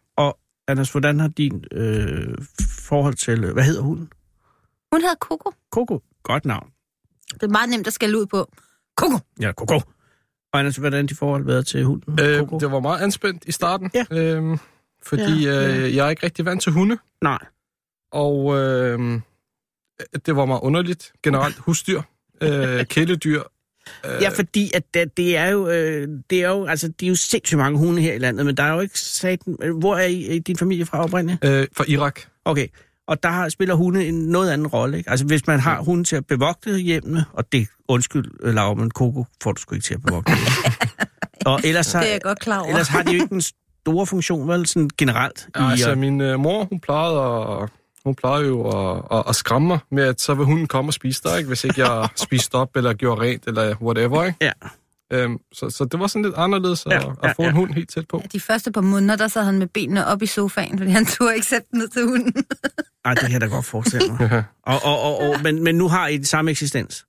Anders, hvordan har din øh, forhold til... Hvad hedder hunden? Hun hedder Coco. Coco. Godt navn. Det er meget nemt at skælde ud på. Coco. Ja, Coco. Og Anders, hvordan har de forhold været til hunden? Øh, Coco? det var meget anspændt i starten. Ja. Øh, fordi Ja, ja. øh, jeg er ikke rigtig vant til hunde. Nej. Og øh, det var meget underligt. Generelt husdyr, øh, <laughs> kæledyr. Øh, Ja, fordi at det, det er jo, øh, det er jo, altså, de er jo sindssygt mange hunde her i landet, men der er jo ikke satan... Hvor er I, er din familie fra oprindeligt? øh, fra Irak. Okay, og der har, spiller hunde en noget anden rolle, ikke? Altså, hvis man har hunde til at bevogte hjemmene, og det, undskyld, øh, Laura, men Coco får du sgu ikke til at bevogte <laughs> og ellers, så, Det er jeg godt klar over. ellers har de jo ikke en store funktion, vel, sådan generelt. Ja, altså, min øh, mor, hun plejede at... hun plejer jo at, at, at skræmme mig med, at så vil hunden komme og spise dig, ikke? hvis ikke jeg <laughs> spiste op eller gjorde rent eller whatever. Ikke? Ja. Øhm, så, så det var sådan lidt anderledes at, Ja, ja, at få ja. en hund helt tæt på. De første par måneder, der sad han med benene op i sofaen, fordi han turde ikke sætte den ned til hunden. <laughs> Ej, det kan jeg da godt forestille mig. <laughs> Ja. Og, og, og, og, men, men nu har I samme eksistens.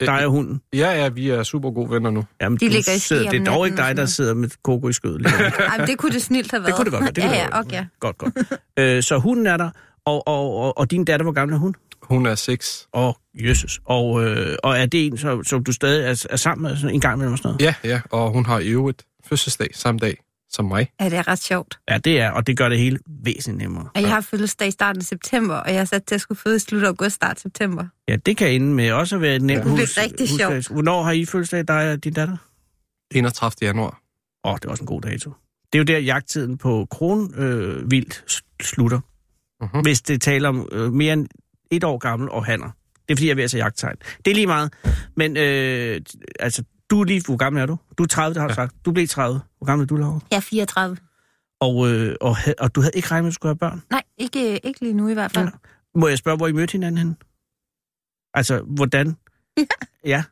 Der er hunden. Ja, ja, vi er super gode venner nu. Jamen, De ligger i sidder, Det er dog ikke og dig, der sidder med koko i skødet. Ej, men det kunne det snilt have været. Det kunne det godt være. Det ja, ja, og ja. Godt, godt. Øh, så hunden er der, og, og, og, og din datter, hvor gammel er hun? Hun er seks. Åh, oh, jøsses. Og, øh, og er det en, som, som du stadig er, er sammen med sådan en gang med sådan noget? Ja, ja, og hun har i øvrigt fødselsdag samme dag som mig. Ja, det er ret sjovt. Ja, det er, og det gør det hele væsentligt nemmere. Og jeg har fødselsdag i starten af september, og jeg er sat til at skulle føde i slut august, start september. Ja, det kan ende med også at være et nemt Det bliver hus. rigtig husdags. Hvornår har I fødselsdag, dig og din datter? 31. januar. Åh, oh, det er også en god dato. Det er jo der, jagttiden på kronvildt øh, vildt slutter. Mhm. Hvis det taler om øh, mere end et år gammel og hanner. Det er fordi, jeg er ved at se jagttegn. Det er lige meget. Men øh, altså, du er lige... Hvor gammel er du? Du er 30, det har du sagt. Du blev 30. Hvor gammel er du, Laura? Jeg er 34. Og, øh, og, og du havde ikke regnet med, at du skulle have børn? Nej, ikke, ikke lige nu i hvert fald. Ja. Må jeg spørge, hvor I mødte hinanden hen? Altså, hvordan? <laughs> Ja.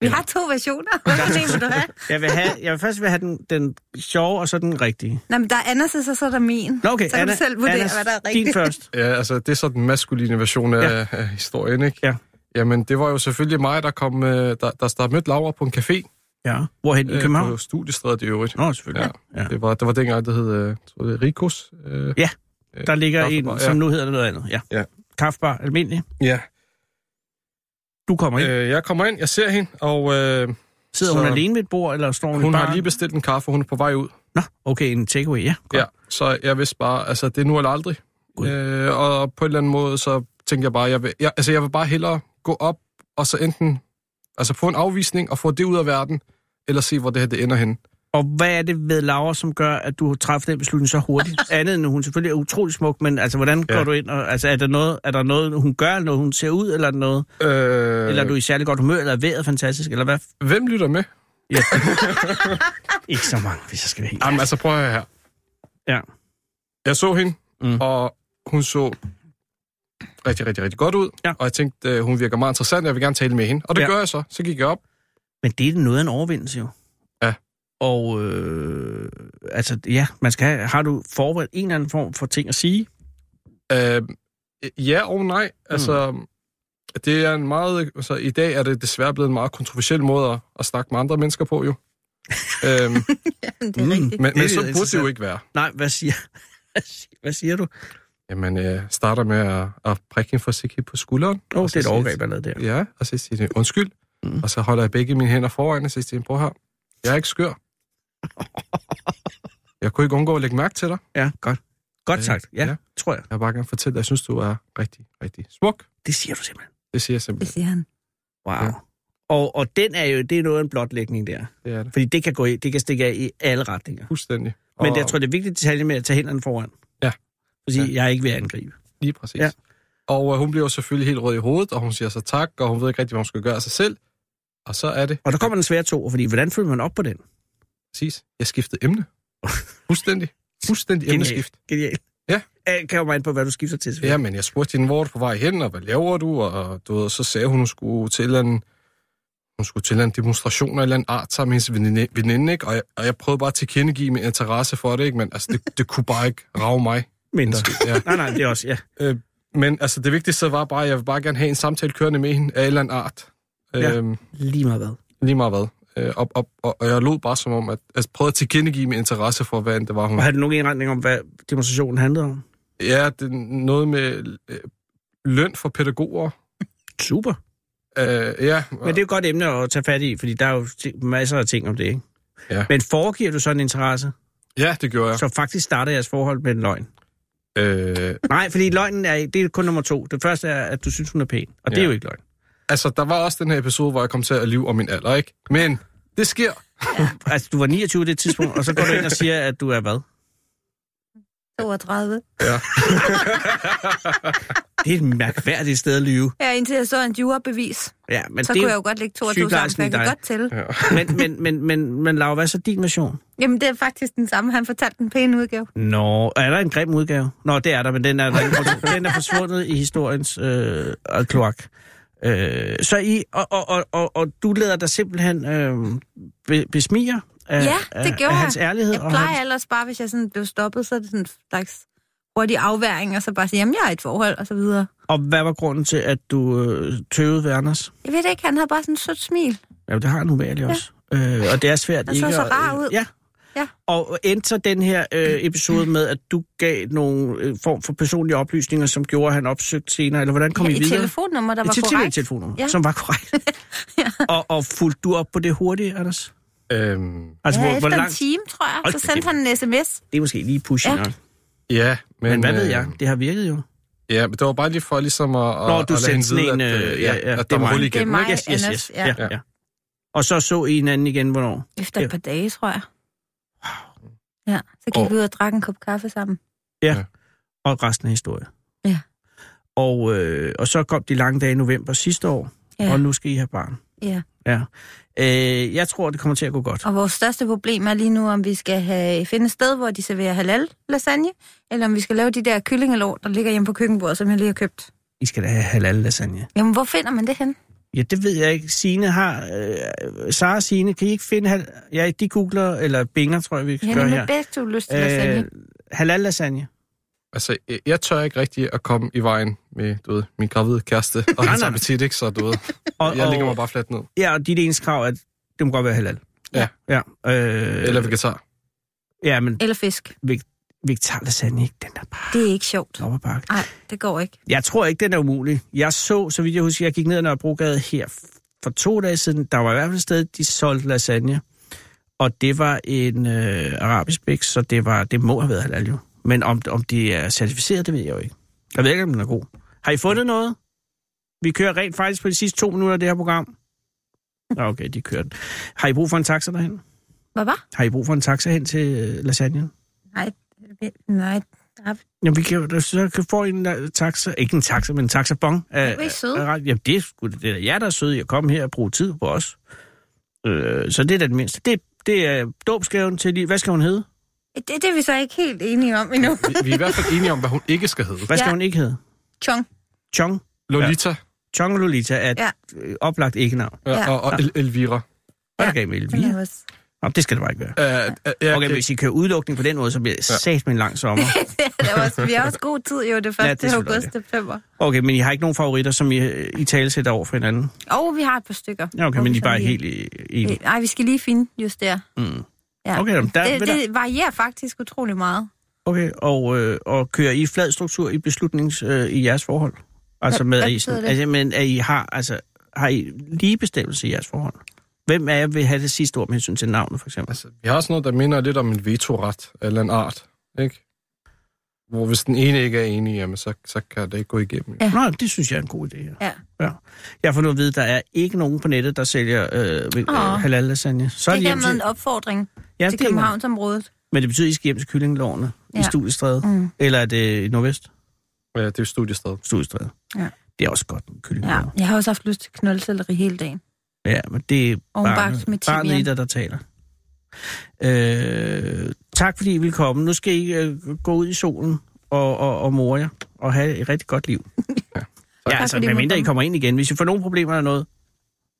Vi har to versioner. <laughs> En vil du have? Jeg vil, have, jeg vil først vil have den, den sjove, og så den rigtige. Nej, men der er Anders, og så er der min. Nå, okay. Så kan du selv vurdere, Anna, hvad der er Din rigtigt. først. Ja, altså, det er så den maskuline version af, Ja. ja. af historien, ikke? Ja. Jamen, det var jo selvfølgelig mig, der kom, øh, der, der, der mødte Laura på en café. Ja. Hvorhen i øh, København? På studiestredet i øvrigt. Nå, selvfølgelig. Ja. Det var, det var dengang, det hed, øh, tror det er Rikos. Øh, Ja, Der ligger Kaffebar, en, ja. som nu hedder det noget andet. Ja. Ja. Kaffebar, almindelig. ja. Du kommer ind. Øh, jeg kommer ind, jeg ser hende, og øh, Sidder så- hun alene ved et bord, eller står hun, hun har lige bestilt en kaffe, og hun er på vej ud. Nå, okay, en takeaway, ja. Godt. Ja, så jeg vidste bare, altså det er nu eller aldrig. Gud. Øh, og på en eller anden måde, så tænkte jeg bare, jeg vil, jeg, altså jeg vil bare hellere gå op, og så enten altså få en afvisning og få det ud af verden, eller se, hvor det her det ender henne. Og hvad er det ved Laura, som gør, at du træffer den beslutning så hurtigt? <laughs> Andet end, hun selvfølgelig er utrolig smuk, men altså, hvordan Ja. går du ind? Og, altså, er der, noget, er der noget, hun gør, eller noget, hun ser ud, eller er noget? Øh, Eller er du i særlig godt humør, eller er vejret fantastisk, eller hvad? Hvem lytter med? Ja. <laughs> Ikke så mange, hvis jeg skal være helt Jamen altså, prøv at høre her. Ja. Jeg så hende, Mm. og hun så rigtig, rigtig, rigtig godt ud. Ja. Og jeg tænkte, øh, hun virker meget interessant, jeg vil gerne tale med hende. Og det Ja. ja. gør jeg så. Så gik jeg op. Men det er noget af en overvindelse jo. Og øh, altså, ja, man skal have, har du forberedt en eller anden form for ting at sige? Øh, ja og nej. Altså, Mm. det er en meget... Altså, i dag er det desværre blevet en meget kontroversiel måde at, at snakke med andre mennesker på, jo. <laughs> øhm, Ja, det er Mm. rigtigt. men, men så burde det jo ikke være. Nej, hvad siger, <laughs> hvad siger, hvad siger du? Jamen, jeg starter med at, at prikke hende forsigtigt på skulderen. Åh, oh, og det er et overgreb, lavede der. Ja, og så siger jeg, undskyld. Mm. Mm. Og så holder jeg begge mine hænder foran, og så siger jeg, prøv her. Jeg er ikke skør. <laughs> Jeg kunne ikke undgå at lægge mærke til dig. Ja, godt. Godt sagt, ja, ja. tror jeg. Jeg vil bare gerne fortælle dig, jeg synes, du er rigtig, rigtig smuk. Det siger du simpelthen. Det siger jeg Det simpelthen. siger han. Wow. Ja. Og, og den er jo, det er noget af en blotlægning der. Det er det. Fordi det kan, gå i, det kan stikke af i alle retninger. Fuldstændig. Men og, jeg tror, det er vigtigt detalje med at tage hænderne foran. Ja. Fordi Ja. jeg er ikke ved at angribe. Lige præcis. Ja. Ja. Og øh, hun bliver jo selvfølgelig helt rød i hovedet, og hun siger så tak, og hun ved ikke rigtig, hvad hun skal gøre af sig selv. Og så er det Og der kommer den svære to, fordi hvordan følger man op på den? Præcis, jeg skiftede emne. Fuldstændig. Fuldstændig Genial. emneskift. Ja. Jeg kan jo mig ind på, hvad du skifter til. Ja, men jeg spurgte hende, hvor er du på vej hen, og hvad laver du? Og du ved, så sagde hun, hun skulle til en, hun skulle til en demonstration af en eller anden art sammen med hendes veninde, veninde ikke? Og jeg, og jeg prøvede bare at tilkendegive min interesse for det, ikke? Men altså, det, det kunne bare ikke rave mig. Mindre. Ja. Nej, nej, det er også, ja. Øh, men altså, det vigtigste var bare, at jeg vil bare gerne have en samtale kørende med hende af en eller anden art. Ja. Øhm, Lige meget hvad. lige meget hvad. Øh, og, og, og, og jeg lod bare som om, at jeg prøvede at tilkendegive min interesse for, hvad end det var, hun... Og har du nogen indretning om, hvad demonstrationen handlede om? Ja, det noget med øh, løn for pædagoger. Super. Øh, ja, Men det er jo et godt emne at tage fat i, fordi der er jo masser af ting om det, ikke? Ja. Men foregiver du sådan en interesse, ja, det gjorde jeg. så faktisk starter jeres forhold med en løgn? Øh, Nej, fordi løgnen er, det er kun nummer to. Det første er, at du synes, hun er pæn. Og det er Ja. jo ikke løgn. Altså, der var også den her episode, hvor jeg kom til at lyve om min alder, ikke? Men det sker. <laughs> Altså, du var 29 det tidspunkt, og så går du ind og siger, at du er hvad? 32. Ja. <laughs> det er et mærkværdigt sted at lyve. Ja, indtil jeg så en jurabevis. Ja, men Så det, kunne jeg jo godt lægge to og to sammen, for jeg kan dig. godt til. <laughs> men, men, men, men, men Laura, hvad er så din version? Jamen, det er faktisk den samme. Han fortalte den pæne udgave. Nå, er der en grim udgave? Nå, det er der, men den er, den er forsvundet i historiens øh, kloak. Øh, så I, og, og, og, og, og du lader dig simpelthen øh, be, besmire af, Ja, af, det gjorde af hans jeg. ærlighed. Jeg og plejer hans, ellers bare, hvis jeg sådan blev stoppet, så er det sådan en slags hurtig afværing, og så bare sige, jamen, jeg er i et forhold, og så videre. og hvad var grunden til, at du øh, tøvede ved Anders? Jeg ved det ikke, han havde bare sådan et sødt smil. Ja, det har han uvægerligt ja. også. Øh, og det er svært Han så ikke så at- rar ud. Ja. Ja. Og endte så den her øh, episode med, at du gav nogle øh, form for personlige oplysninger, som gjorde, at han opsøgte senere, eller hvordan kom ja, I et videre? telefonnummer, der Et var til- korrekt. telefonnummer, Ja. som var korrekt. <laughs> Ja. og, og fulgte du op på det hurtigt, Anders? Øhm, Altså, ja, hvor, hvor efter langt? en time, tror jeg. Hold Så sendte han en sms. Det er måske lige pushing Ja. ja. ja, men... Men hvad ved øh, jeg? Det har virket jo. Ja, men det var bare lige for ligesom at, at, Nå, at du sendte sådan en... at, Øh, øh, ja, ja, at det er var mig. Det er mig, Yes, yes, Anders, yes. ja. Ja. Ja. Og så så I hinanden igen, hvornår? Efter et par dage, tror jeg. Ja, så gik Og- vi ud og drak en kop kaffe sammen. Og resten af historien. Ja. Og, øh, og så kom de lange dage i november sidste år, Ja. og nu skal I have barn. Ja. Ja. Øh, jeg tror, det kommer til at gå godt. Og vores største problem er lige nu, om vi skal have, finde et sted, hvor de serverer halal lasagne, eller om vi skal lave de der kyllingelår, der ligger hjemme på køkkenbordet, som jeg lige har købt. I skal da have halal lasagne. Jamen, hvor finder man det hen? Ja, det ved jeg ikke. Signe har... Øh, Sara og Signe, kan I ikke finde... Hal- ja, de googler, eller binger, tror jeg, vi skal har gøre her. begge to lyst til lasagne. Halal lasagne. Altså, jeg- tør ikke rigtig at komme i vejen med, du ved, min gravide kæreste og <laughs> hans appetit, ikke? Så du ved, Og, jeg lægger og- mig bare fladt ned. Ja, og dit eneste krav er, at det må godt være halal. Ja. Ja. Øh, Eller vegetar. Ja, men Eller fisk. Vegetar lasagne, ikke? Den er bare Det er ikke sjovt. Nej, det går ikke. Jeg tror ikke, den er umulig. Jeg så, så vidt jeg husker, jeg gik ned ad Nørrebrogade her for to dage siden. Der var i hvert fald et sted, de solgte lasagne. Og det var en øh, arabisk bæk, så det, var, det må have været halal jo. Men om, om de er certificeret, det ved jeg jo ikke. Jeg ved ikke, om den er god. Har I fundet noget? Vi kører rent faktisk på de sidste to minutter af det her program. Okay, de kører den. Har I brug for en taxa derhen? Hvad var? Har I brug for en taxa hen til øh, lasagnen? Nej, nej. der er- Jamen, vi kan, så kan få en uh, taxa, ikke en taxa, men en taxabon. Er I søde. af- af- Jamen, det er sgu det er jer, der er søde i at komme her og bruge tid på os. Øh, så det er da det mindste. Det, det er dåbsgaven til lige... Hvad skal hun hedde? Det, det er vi så ikke helt enige om endnu. Vi, vi er i hvert fald enige om, hvad hun ikke skal hedde. Hvad skal Ja. hun ikke hedde? Chong. Chong. Lolita Chong Lolita er et Ja. ja. oplagt ikke-navn. ja. Ja. og, og El- Elvira. Hvad er Ja. der galt med er Elvira? Nå, det skal det bare ikke være. Uh, uh, ja, Okay, hvis I kører udelukning på den måde, så bliver det Ja. sat med en lang sommer. <laughs> det også, vi har også god tid jo, det første det er ja, august, september. Okay, men I har ikke nogen favoritter, som I, I tale sætter over for hinanden? Og vi har et par stykker. Ja, okay, men vi I er bare helt enige. Nej, vi skal lige finde just der. Mm. Ja. Okay, jamen, der, det, der- det varierer faktisk utrolig meget. Okay, og, øh, og kører I flad struktur i beslutnings øh, i jeres forhold? Altså med, hvad at I, sådan, det? altså, men at I har, altså, har I lige bestemmelse i jeres forhold? Hvem af jer vil have det sidste ord med hensyn til navnet, for eksempel? Altså, vi har også noget, der minder lidt om en vetoret, eller en art, ikke? Hvor hvis den ene ikke er enig, jamen, så, så kan det ikke gå igennem. Ja. Nå, det synes jeg er en god idé. Ja. Ja. ja. Jeg har fået nu at vide, at der er ikke nogen på nettet, der sælger øh, øh, Åh. halal lasagne. Så er det er dermed en til, opfordring ja, til det er en- Københavnsområdet. Men det betyder, at I skal hjem til kyllingelårene ja. i Ja. Studiestræde? Mm. Eller er det i Nordvest? Ja, det er jo studiested. Studiestræde. Ja. Det er også godt med Ja, kyllingelårene. jeg har også haft lyst til knoldselleri hele dagen. Ja, men det er barnet, med barnet i dig, der taler. Øh, tak fordi I vil komme. Nu skal I øh, gå ud i solen og, og, og more jer og have et rigtig godt liv. <laughs> ja, ja altså, fordi medmindre I komme. kommer ind igen. Hvis I får nogle problemer eller noget,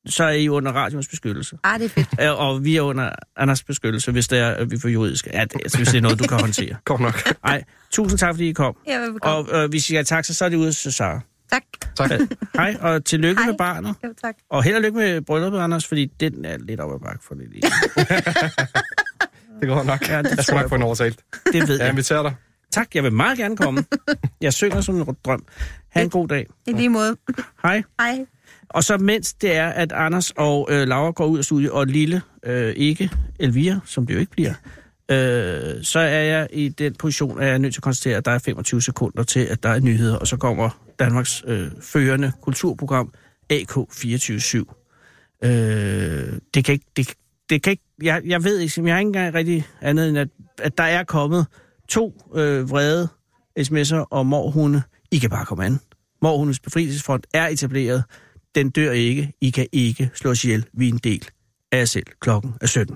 så er I under radions beskyttelse. Ah, det er fedt. Øh, Og vi er under Anders beskyttelse, hvis det er, at vi får juridisk. Ja, det, altså, hvis det er noget, du kan håndtere. <laughs> Godt nok. Ej, tusind tak, fordi I kom. Ja, velbekomme. Og øh, hvis I har taxa, så er det ude til Sara. Tak. Tak. Hej, og tillykke Hej. med barnet. Jo, tak. Og held og lykke med brylluppet, Anders, fordi den er lidt op ad bakke for det lige. <laughs> Det går nok. Ja, det jeg skal nok få en overtalt. Det ved Jeg jeg. inviterer dig. Tak, jeg vil meget gerne komme. Jeg synger som en drøm. Ha' en god dag. I lige måde. Hej. Hej. Og så mens det er, at Anders og øh, Laura går ud af studiet, og Lille øh, ikke, Elvira, som det jo ikke bliver, øh, så er jeg i den position, at jeg er nødt til at konstatere, at der er 25 sekunder til, at der er nyheder, og så kommer Danmarks øh, førende kulturprogram AK247. Øh, det kan ikke... Det, det kan ikke jeg, jeg ved ikke, jeg har ikke engang rigtig andet end, at, at der er kommet to øh, vrede sms'er om morhunde. I kan bare komme an. Morhundes Befrielsesfront er etableret. Den dør ikke. I kan ikke slå ihjel. Vi er en del af jer selv. Klokken er 17.